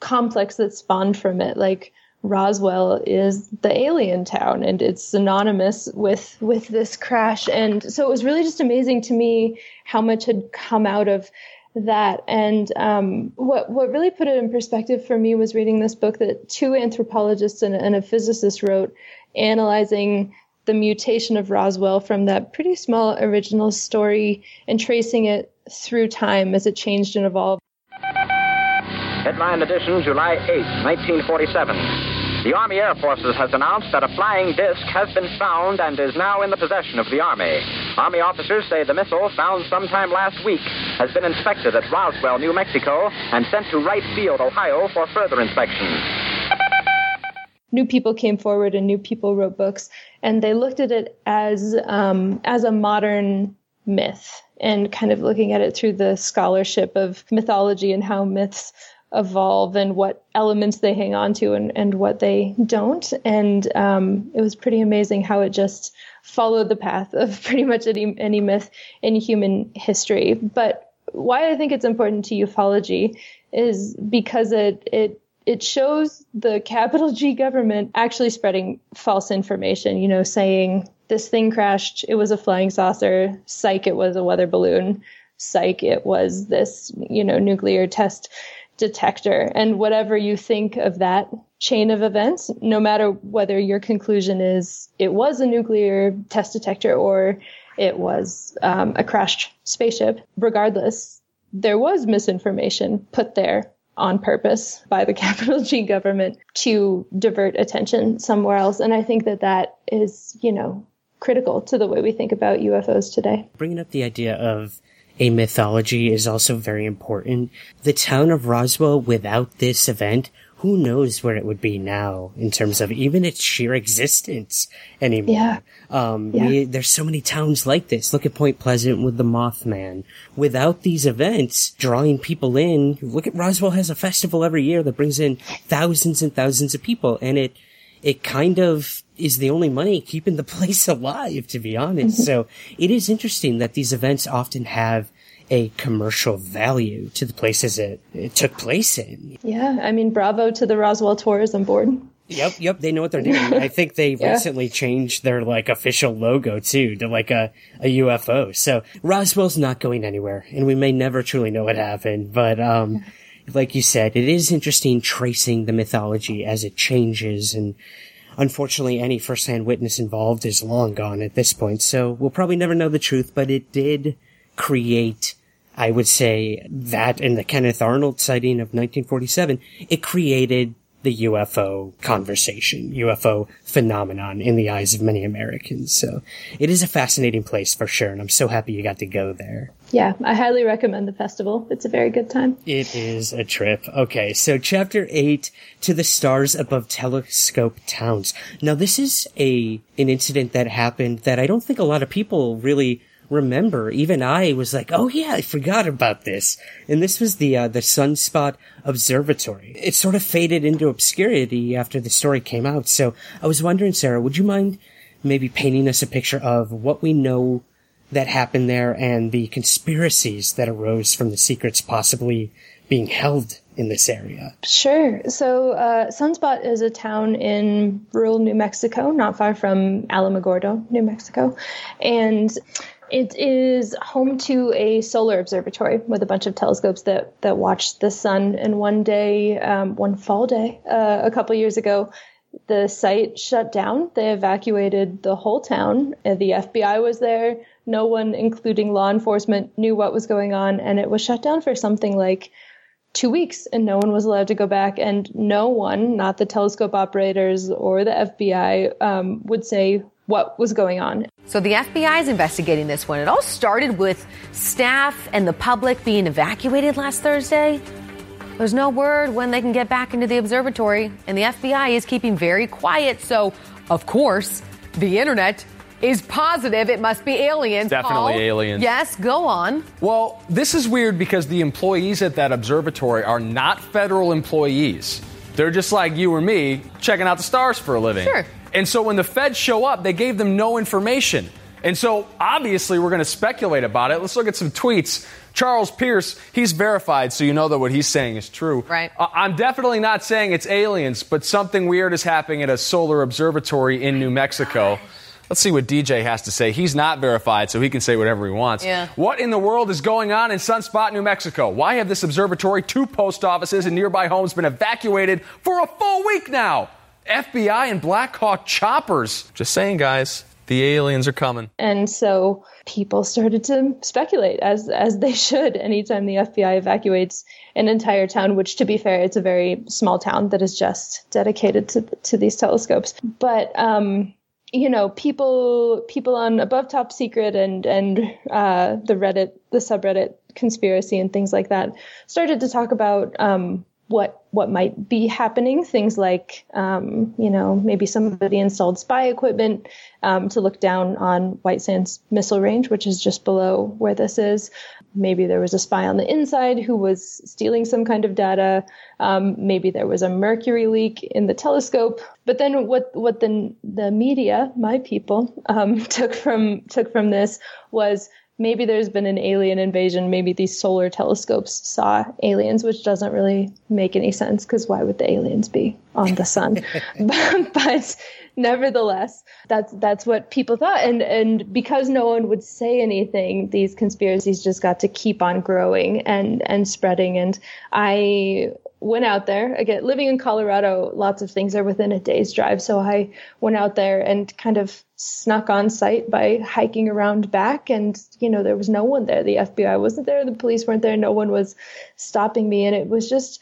complex that spawned from it. Like, Roswell is the alien town and it's synonymous with with this crash and so it was really just amazing to me how much had come out of that. And um, what what really put it in perspective for me was reading this book that two anthropologists and, and a physicist wrote, analyzing the mutation of Roswell from that pretty small original story and tracing it through time as it changed and evolved. Headline edition, July 8, 1947. The Army Air Forces has announced that a flying disc has been found and is now in the possession of the Army. Army officers say the missile, found sometime last week, has been inspected at Roswell, New Mexico, and sent to Wright Field, Ohio, for further inspection. New people came forward and new people wrote books, and they looked at it as um, as a modern myth and kind of looking at it through the scholarship of mythology and how myths evolve and what elements they hang on to and, and what they don't. And um, it was pretty amazing how it just followed the path of (laughs) pretty much any, any myth in human history. But why I think it's important to ufology is because it, it it shows the capital G government actually spreading false information, you know, saying this thing crashed, it was a flying saucer, psych, it was a weather balloon, psych, it was this, you know, nuclear test detector. And whatever you think of that chain of events, no matter whether your conclusion is it was a nuclear test detector or it was um, a crashed spaceship, regardless, there was misinformation put there on purpose by the (laughs) capital G government to divert attention somewhere else. And I think that that is, you know, critical to the way we think about UFOs today. Bringing up the idea of a mythology is also very important. The town of Roswell without this event, who knows where it would be now in terms of even its sheer existence anymore. Yeah. Um, yeah. We, there's so many towns like this. Look at Point Pleasant with the Mothman. Without these events drawing people in, look at Roswell has a festival every year that brings in thousands and thousands of people and it, it kind of is the only money keeping the (laughs) place alive, to be honest. Mm-hmm. so it is interesting that these events often have a commercial value to the places it, it took place in. Yeah. I mean, bravo to the Roswell Tourism Board. Yep, yep, they know what they're doing. I think they (laughs) yeah. recently changed their like official logo too to like a, a UFO. So Roswell's not going anywhere and we may never truly know what happened, but um like you said, it is interesting tracing the mythology as it changes and unfortunately any first-hand witness involved is long gone at this point. So we'll probably never know the truth, but it did create I would say that in the Kenneth Arnold sighting of 1947, it created the UFO conversation, UFO phenomenon in the eyes of many Americans. So it is a fascinating place for sure. And I'm so happy you got to go there. Yeah, I highly recommend the festival. It's a very good time. It is a trip. Okay. So chapter eight to the stars above telescope towns. Now this is a, an incident that happened that I don't think a lot of people really remember. Even I was like, oh yeah, I forgot about this. And this was the, uh, the Sunspot Observatory. It sort of faded into obscurity after the story came out. So I was wondering, Sarah, would you mind maybe painting us a picture of what we know that happened there and the conspiracies that arose from the secrets possibly being held in this area? Sure. So, uh, Sunspot is a town in rural New Mexico, not far from Alamogordo, New Mexico. And it is home to a solar observatory with a bunch of telescopes that, that watch the sun. And one day, um, one fall day, uh, a couple years ago, the site shut down. They evacuated the whole town. Uh, the FBI was there. No one, including law enforcement, knew what was going on. And it was shut down for something like two weeks and no one was allowed to go back and no one not the telescope operators or the fbi um, would say what was going on so the fbi is investigating this one it all started with staff and the public being evacuated last thursday there's no word when they can get back into the observatory and the fbi is keeping very quiet so of course the internet is positive it must be aliens. Definitely oh, Paul. aliens. Yes, go on. Well, this is weird because the employees at that observatory are not federal employees. They're just like you or me, checking out the stars for a living. Sure. And so when the feds show up, they gave them no information. And so obviously we're going to speculate about it. Let's look at some tweets. Charles Pierce, he's verified, so you know that what he's saying is true. Right. I'm definitely not saying it's aliens, but something weird is happening at a solar observatory in New Mexico. Let's see what DJ has to say. He's not verified, so he can say whatever he wants. Yeah. What in the world is going on in Sunspot, New Mexico? Why have this observatory, two post offices, and nearby homes been evacuated for a full week now? FBI and Black Hawk choppers. Just saying, guys, the aliens are coming. and so people started to speculate as as they should anytime the FBI evacuates an entire town which to be fair it's a very small town that is just dedicated to to these telescopes but um you know people people on above top secret and and uh, the reddit the subreddit conspiracy and things like that started to talk about um, what what might be happening. Things like um, you know maybe somebody installed spy equipment um, to look down on white sands missile range which is just below where this is. Maybe there was a spy on the inside who was stealing some kind of data. Um, maybe there was a mercury leak in the telescope. But then what what the the media my people um, (laughs) took from took from this was maybe there's been an alien invasion. Maybe these solar telescopes saw aliens, which doesn't really make any sense because why would the aliens be on the sun? but, (laughs) (laughs) but nevertheless, that's that's what people thought, and and because no one would say anything, these conspiracies just got to keep on growing and and spreading. And I went out there again living in colorado lots of things are within a day's drive so i went out there and kind of snuck on site by hiking around back and you know there was no one there. The fbi wasn't there. The police weren't there. No one was stopping me. And it was just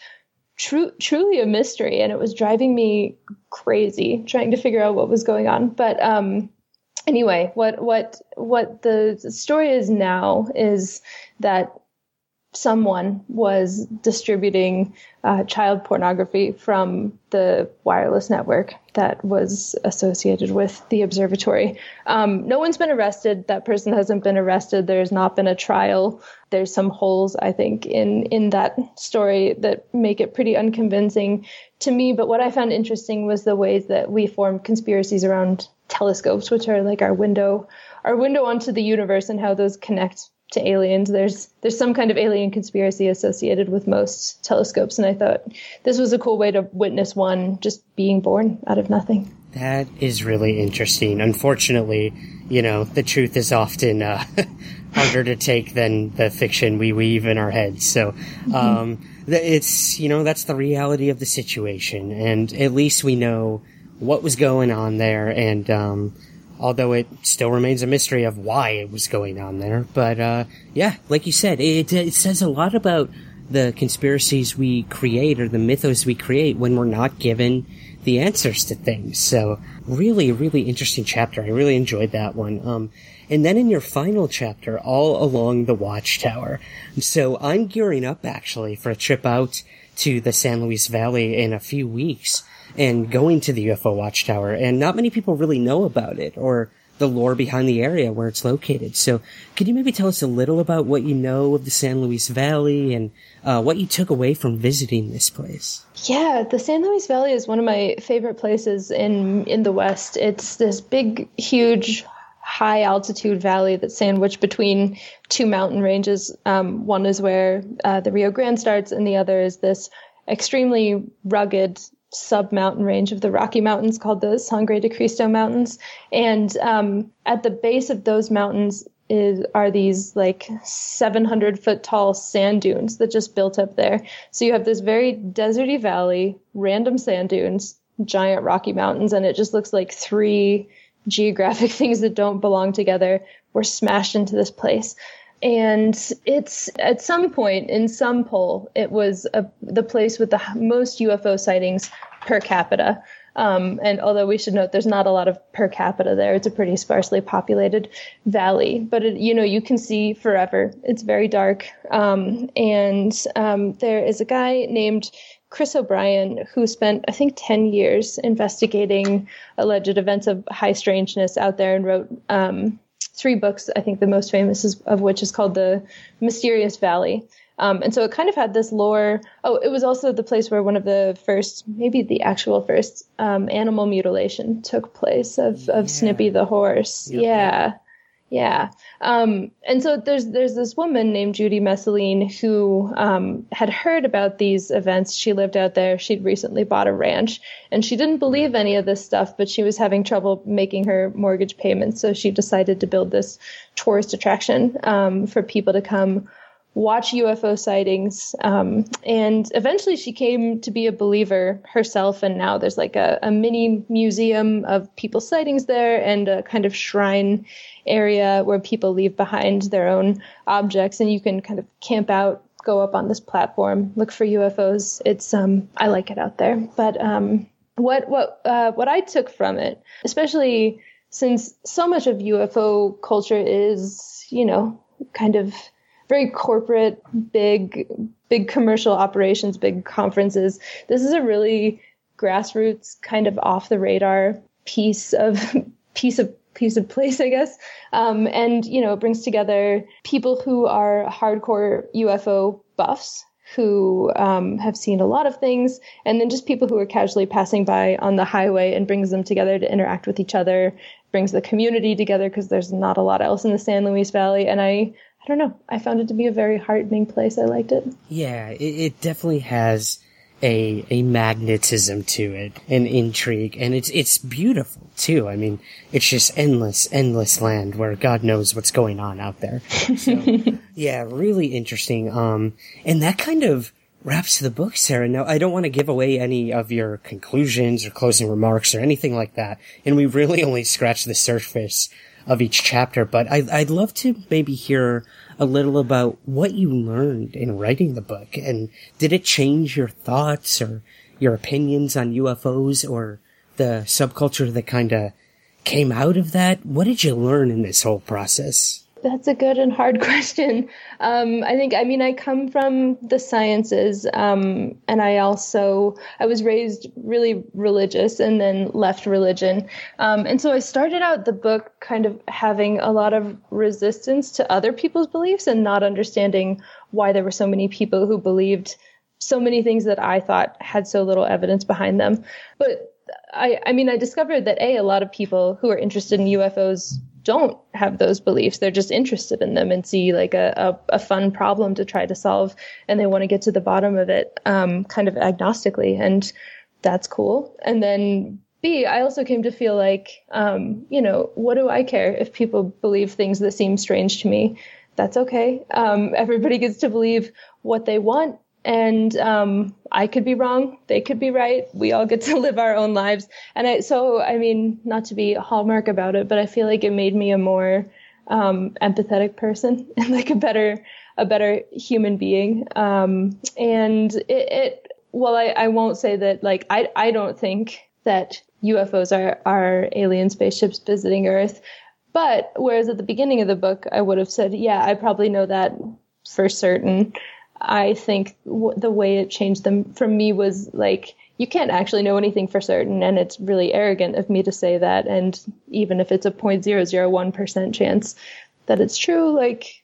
true truly a mystery. And it was driving me crazy trying to figure out what was going on. But um anyway what what what the story is now is that someone was distributing uh, child pornography from the wireless network that was associated with the observatory. Um, no one's been arrested. That person hasn't been arrested. There's not been a trial. There's some holes, I think, in in that story that make it pretty unconvincing to me. But what I found interesting was the ways that we form conspiracies around telescopes, which are like our window, our window onto the universe, and how those connect to aliens. There's there's some kind of alien conspiracy associated with most telescopes, and I thought this was a cool way to witness one just being born out of nothing. That is really interesting. Unfortunately, you know, the truth is often uh, (laughs) harder to take than the fiction we weave in our heads. So, um, th- it's, you know, that's the reality of the situation. And at least we know what was going on there. And, um, although it still remains a mystery of why it was going on there. But, uh, yeah, like you said, it, it says a lot about the conspiracies we create or the mythos we create when we're not given the answers to things. So really, really interesting chapter. I really enjoyed that one. Um, and then in your final chapter, all along the watchtower. So I'm gearing up actually for a trip out to the San Luis Valley in a few weeks and going to the UFO watchtower. And not many people really know about it or the lore behind the area where it's located. So could you maybe tell us a little about what you know of the San Luis Valley and uh, what you took away from visiting this place? Yeah, the San Luis Valley is one of my favorite places in in the West. It's this big, huge, high altitude valley that's sandwiched between two mountain ranges. Um, one is where uh, the Rio Grande starts, and the other is this extremely rugged sub mountain range of the Rocky Mountains called the Sangre de Cristo Mountains. And um, at the base of those mountains is are these like 700 foot tall sand dunes that just built up there. So you have this very deserty valley, random sand dunes, giant Rocky Mountains, and it just looks like three geographic (laughs) things that don't belong together were smashed into this place. And it's at some point in some poll, it was a, the place with the most UFO sightings per capita. Um, and although we should note there's not a lot of per capita there, it's a pretty sparsely populated valley. But it, you know, you can see forever. It's very dark. Um, and um, there is a guy named Chris O'Brien who spent, I think, 10 years investigating alleged events of high strangeness out there and wrote um, three books. I think the most famous is, of which is called The Mysterious Valley. Um, and so it kind of had this lore. Oh, it was also the place where one of the first, maybe the actual first um, animal mutilation took place of, of Snippy the horse. Yep. Yeah. Yeah. Um, and so there's there's this woman named Judy Messoline who um, had heard about these events. She lived out there. She'd recently bought a ranch, and she didn't believe any of this stuff, but she was having trouble making her mortgage payments. So she decided to build this tourist attraction um, for people to come watch UFO sightings. Um, and eventually she came to be a believer herself. And now there's like a, a mini museum of people's sightings there and a kind of shrine area where people leave behind their own objects. And you can kind of camp out, go up on this platform, look for UFOs. It's, um, I like it out there. But, um, what, what, uh, what I took from it, especially since so much of UFO culture is, you know, kind of very corporate, big, big commercial operations, big conferences. This is a really grassroots, kind of off the radar piece of (laughs) piece of piece of place, I guess. Um, and you know, it brings together people who are hardcore UFO buffs who um, have seen a lot of things, and then just people who are casually passing by on the highway and brings them together to interact with each other, brings the community together because there's not a lot else in the San Luis Valley. And I I don't know. I found it to be a very heartening place. I liked it. Yeah, it, it definitely has a a magnetism to it, an intrigue, and it's it's beautiful too. I mean, it's just endless, endless land where God knows what's going on out there. So, (laughs) yeah, really interesting. Um, and that kind of wraps the book, Sarah. Now, I don't want to give away any of your conclusions or closing remarks or anything like that, and we really only scratched the surface of each chapter, but I, I'd love to maybe hear a little about what you learned in writing the book, and did it change your thoughts or your opinions on UFOs or the subculture that kind of came out of that? What did you learn in this whole process? That's a good and hard (laughs) question. Um, I think, I mean, I come from the sciences, um, and I also, I was raised really religious and then left religion. Um, and so I started out the book kind of having a lot of resistance to other people's beliefs and not understanding why there were so many people who believed so many things that I thought had so little evidence behind them. But I, I mean, I discovered that A, a lot of people who are interested in UFOs don't have those beliefs. They're just interested in them and see like a, a, a fun problem to try to solve and they want to get to the bottom of it um, kind of agnostically. And that's cool. And then B, I also came to feel like, um, you know, what do I care if people believe things that seem strange to me? That's okay. Um, everybody gets to believe what they want and um, I could be wrong, they could be right. We all get (laughs) to live our own lives, and I, so I mean, not to be hallmark about it, but I feel like it made me a more um, empathetic person (laughs) and like a better a better human being. Um, and it, it well, I, I won't say that like I I don't think that UFOs are are alien spaceships visiting Earth. But whereas at the beginning of the book, I would have said, yeah, I probably know that for certain. I think w- the way it changed them for me was like, you can't actually know anything for certain. And it's really arrogant of me to say that. And even if it's a 0.001% chance that it's true, like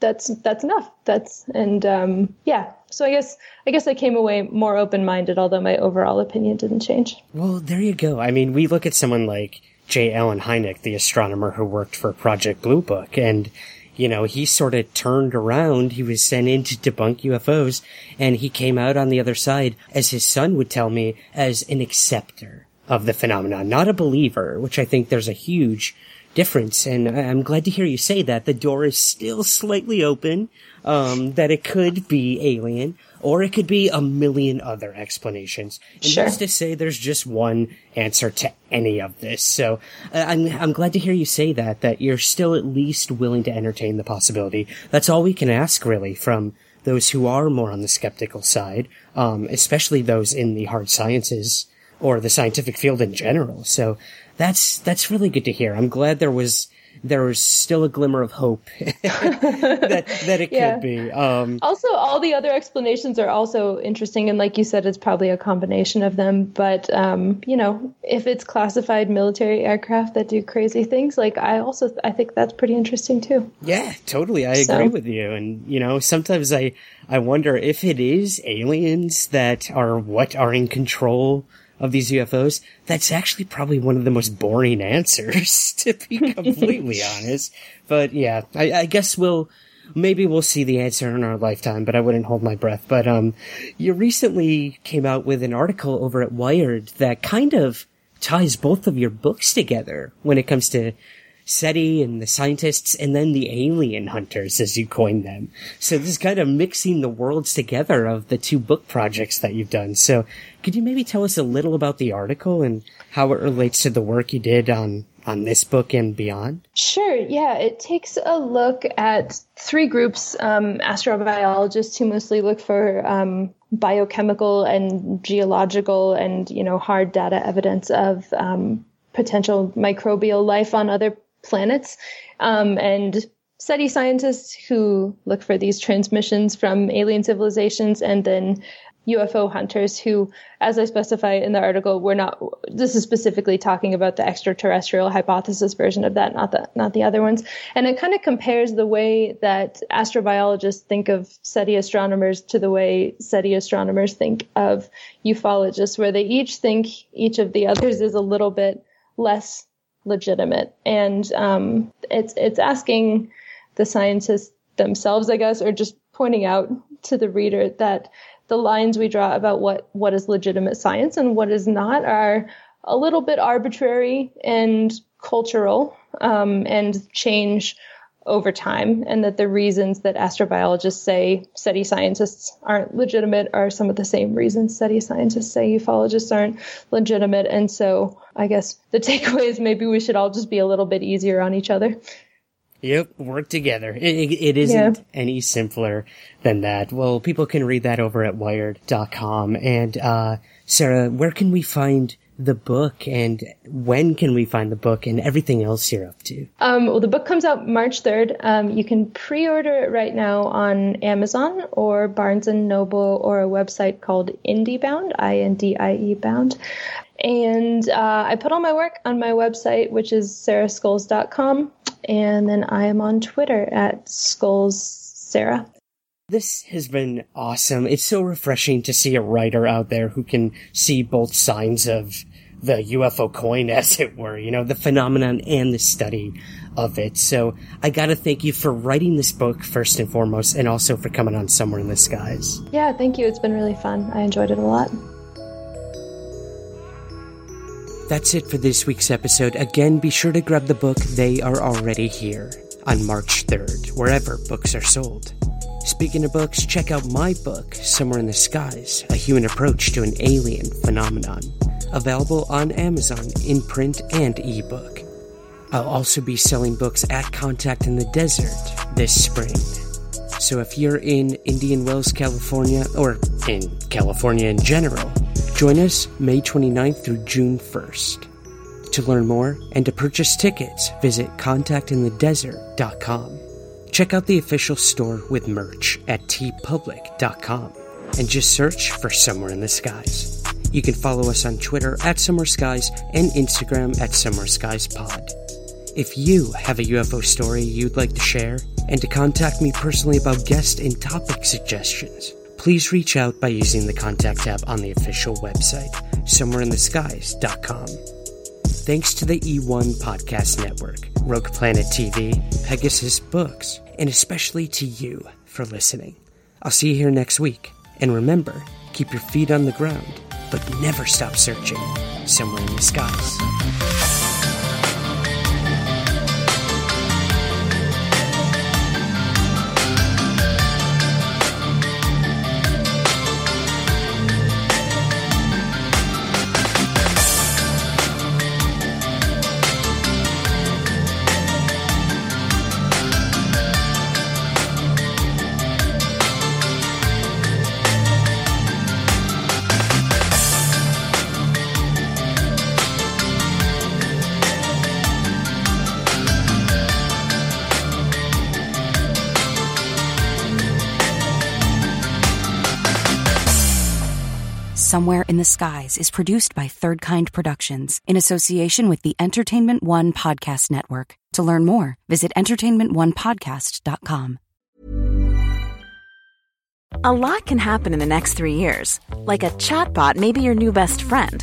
that's, that's enough. That's, and, um, yeah. So I guess, I guess I came away more open minded, although my overall opinion didn't change. Well, there you go. I mean, we look at someone like J. Allen Hynek, the astronomer who worked for Project Blue Book. And, you know, he sort of turned around. He was sent in to debunk UFOs and he came out on the other side, as his son would tell me, as an acceptor of the phenomenon, not a believer, which I think there's a huge difference. And I'm glad to hear you say that. The door is still slightly open, um, that it could be alien, or it could be a million other explanations. And Sure. who's to say there's just one answer to any of this? So uh, I'm, I'm glad to hear you say that, that you're still at least willing to entertain the possibility. That's all we can ask really from those who are more on the skeptical side, um, especially those in the hard sciences or the scientific field in general. So that's, that's really good to hear. I'm glad there was, there was still a glimmer of hope (laughs) that, that it Yeah. could be. Um, Also, all the other explanations are also interesting, and like you said, it's probably a combination of them. But um, you know, if it's classified military aircraft that do crazy things, like I also I think that's pretty interesting too. Yeah, totally. I So- agree with you. And, you know, sometimes I, I wonder if it is aliens that are what are in control of these UFOs. That's actually probably one of the most boring answers, (laughs) to be completely (laughs) honest. But yeah, I, I guess we'll, maybe we'll see the answer in our lifetime, but I wouldn't hold my breath. But, um, you recently came out with an article over at Wired that kind of ties both of your books together when it comes to SETI and the scientists and then the alien hunters, as you coined them. So this is kind of mixing the worlds together of the two book projects that you've done. So could you maybe tell us a little about the article and how it relates to the work you did on, on this book and beyond? Sure. Yeah, it takes a look at three groups: um, astrobiologists who mostly look for um, biochemical and geological and you know hard data evidence of um, potential microbial life on other planets, um, and SETI scientists who look for these transmissions from alien civilizations, and then UFO hunters who, as I specify in the article, we're not. This is specifically talking about the extraterrestrial hypothesis version of that, not the not the other ones. And it kind of compares the way that astrobiologists think of SETI astronomers to the way SETI astronomers think of ufologists, where they each think each of the others is a little bit less legitimate, and um, it's it's asking the scientists themselves, I guess, or just pointing out to the reader that the lines we draw about what what is legitimate science and what is not are a little bit arbitrary and cultural um, and change over time, and that the reasons that astrobiologists say SETI scientists aren't legitimate are some of the same reasons SETI scientists say ufologists aren't legitimate. And so, I guess the (laughs) takeaway is maybe we should all just be a little bit easier on each other. Yep, work together. It, it, isn't any simpler than that. Well, people can read that over at wired.com. And, uh, Sarah, where can we find the book and when can we find the book and everything else you're up to? Um, well, the book comes out March 3rd. Um, you can pre-order it right now on Amazon or Barnes and Noble or a website called IndieBound, I-N-D-I-E bound. And uh, I put all my work on my website, which is sarahscoles.com. And then I am on Twitter at Scoles Sarah. This has been awesome. It's so refreshing to see a writer out there who can see both sides of the UFO coin, (laughs) as it were, you know, the phenomenon and the study of it. So I gotta thank you for writing this book first and foremost, and also for coming on Somewhere in the Skies. Yeah, thank you. It's been really fun. I enjoyed it a lot. That's it for this week's episode. Again, be sure to grab the book They Are Already Here on March 3rd, wherever books are sold. Speaking of books, check out my book, Somewhere in the Skies A Human Approach to an Alien Phenomenon. Available on Amazon in print and ebook. I'll also be selling books at Contact in the Desert this spring. So if you're in Indian Wells, California, or in California in general, join us May 29th through June 1st. To learn more and to purchase tickets, visit contactinthedesert.com. Check out the official store with merch at teepublic.com and just search for Somewhere in the Skies. You can follow us on Twitter at Somewhere Skies and Instagram at Somewhere Skies Pod. If you have a UFO story you'd like to share and to contact me personally about guest and topic suggestions, please reach out by using the contact tab on the official website, somewhereintheskies.com. thanks to the E1 Podcast Network, Rogue Planet TV, Pegasus Books, and especially to you for listening. I'll see you here next week. And remember, keep your feet on the ground, but never stop searching somewhere in the skies. Somewhere in the Skies is produced by Third Kind Productions in association with the Entertainment One Podcast Network. To learn more, visit entertainmentonepodcast.com. A lot can happen in the next three years. Like a chatbot may be your new best friend.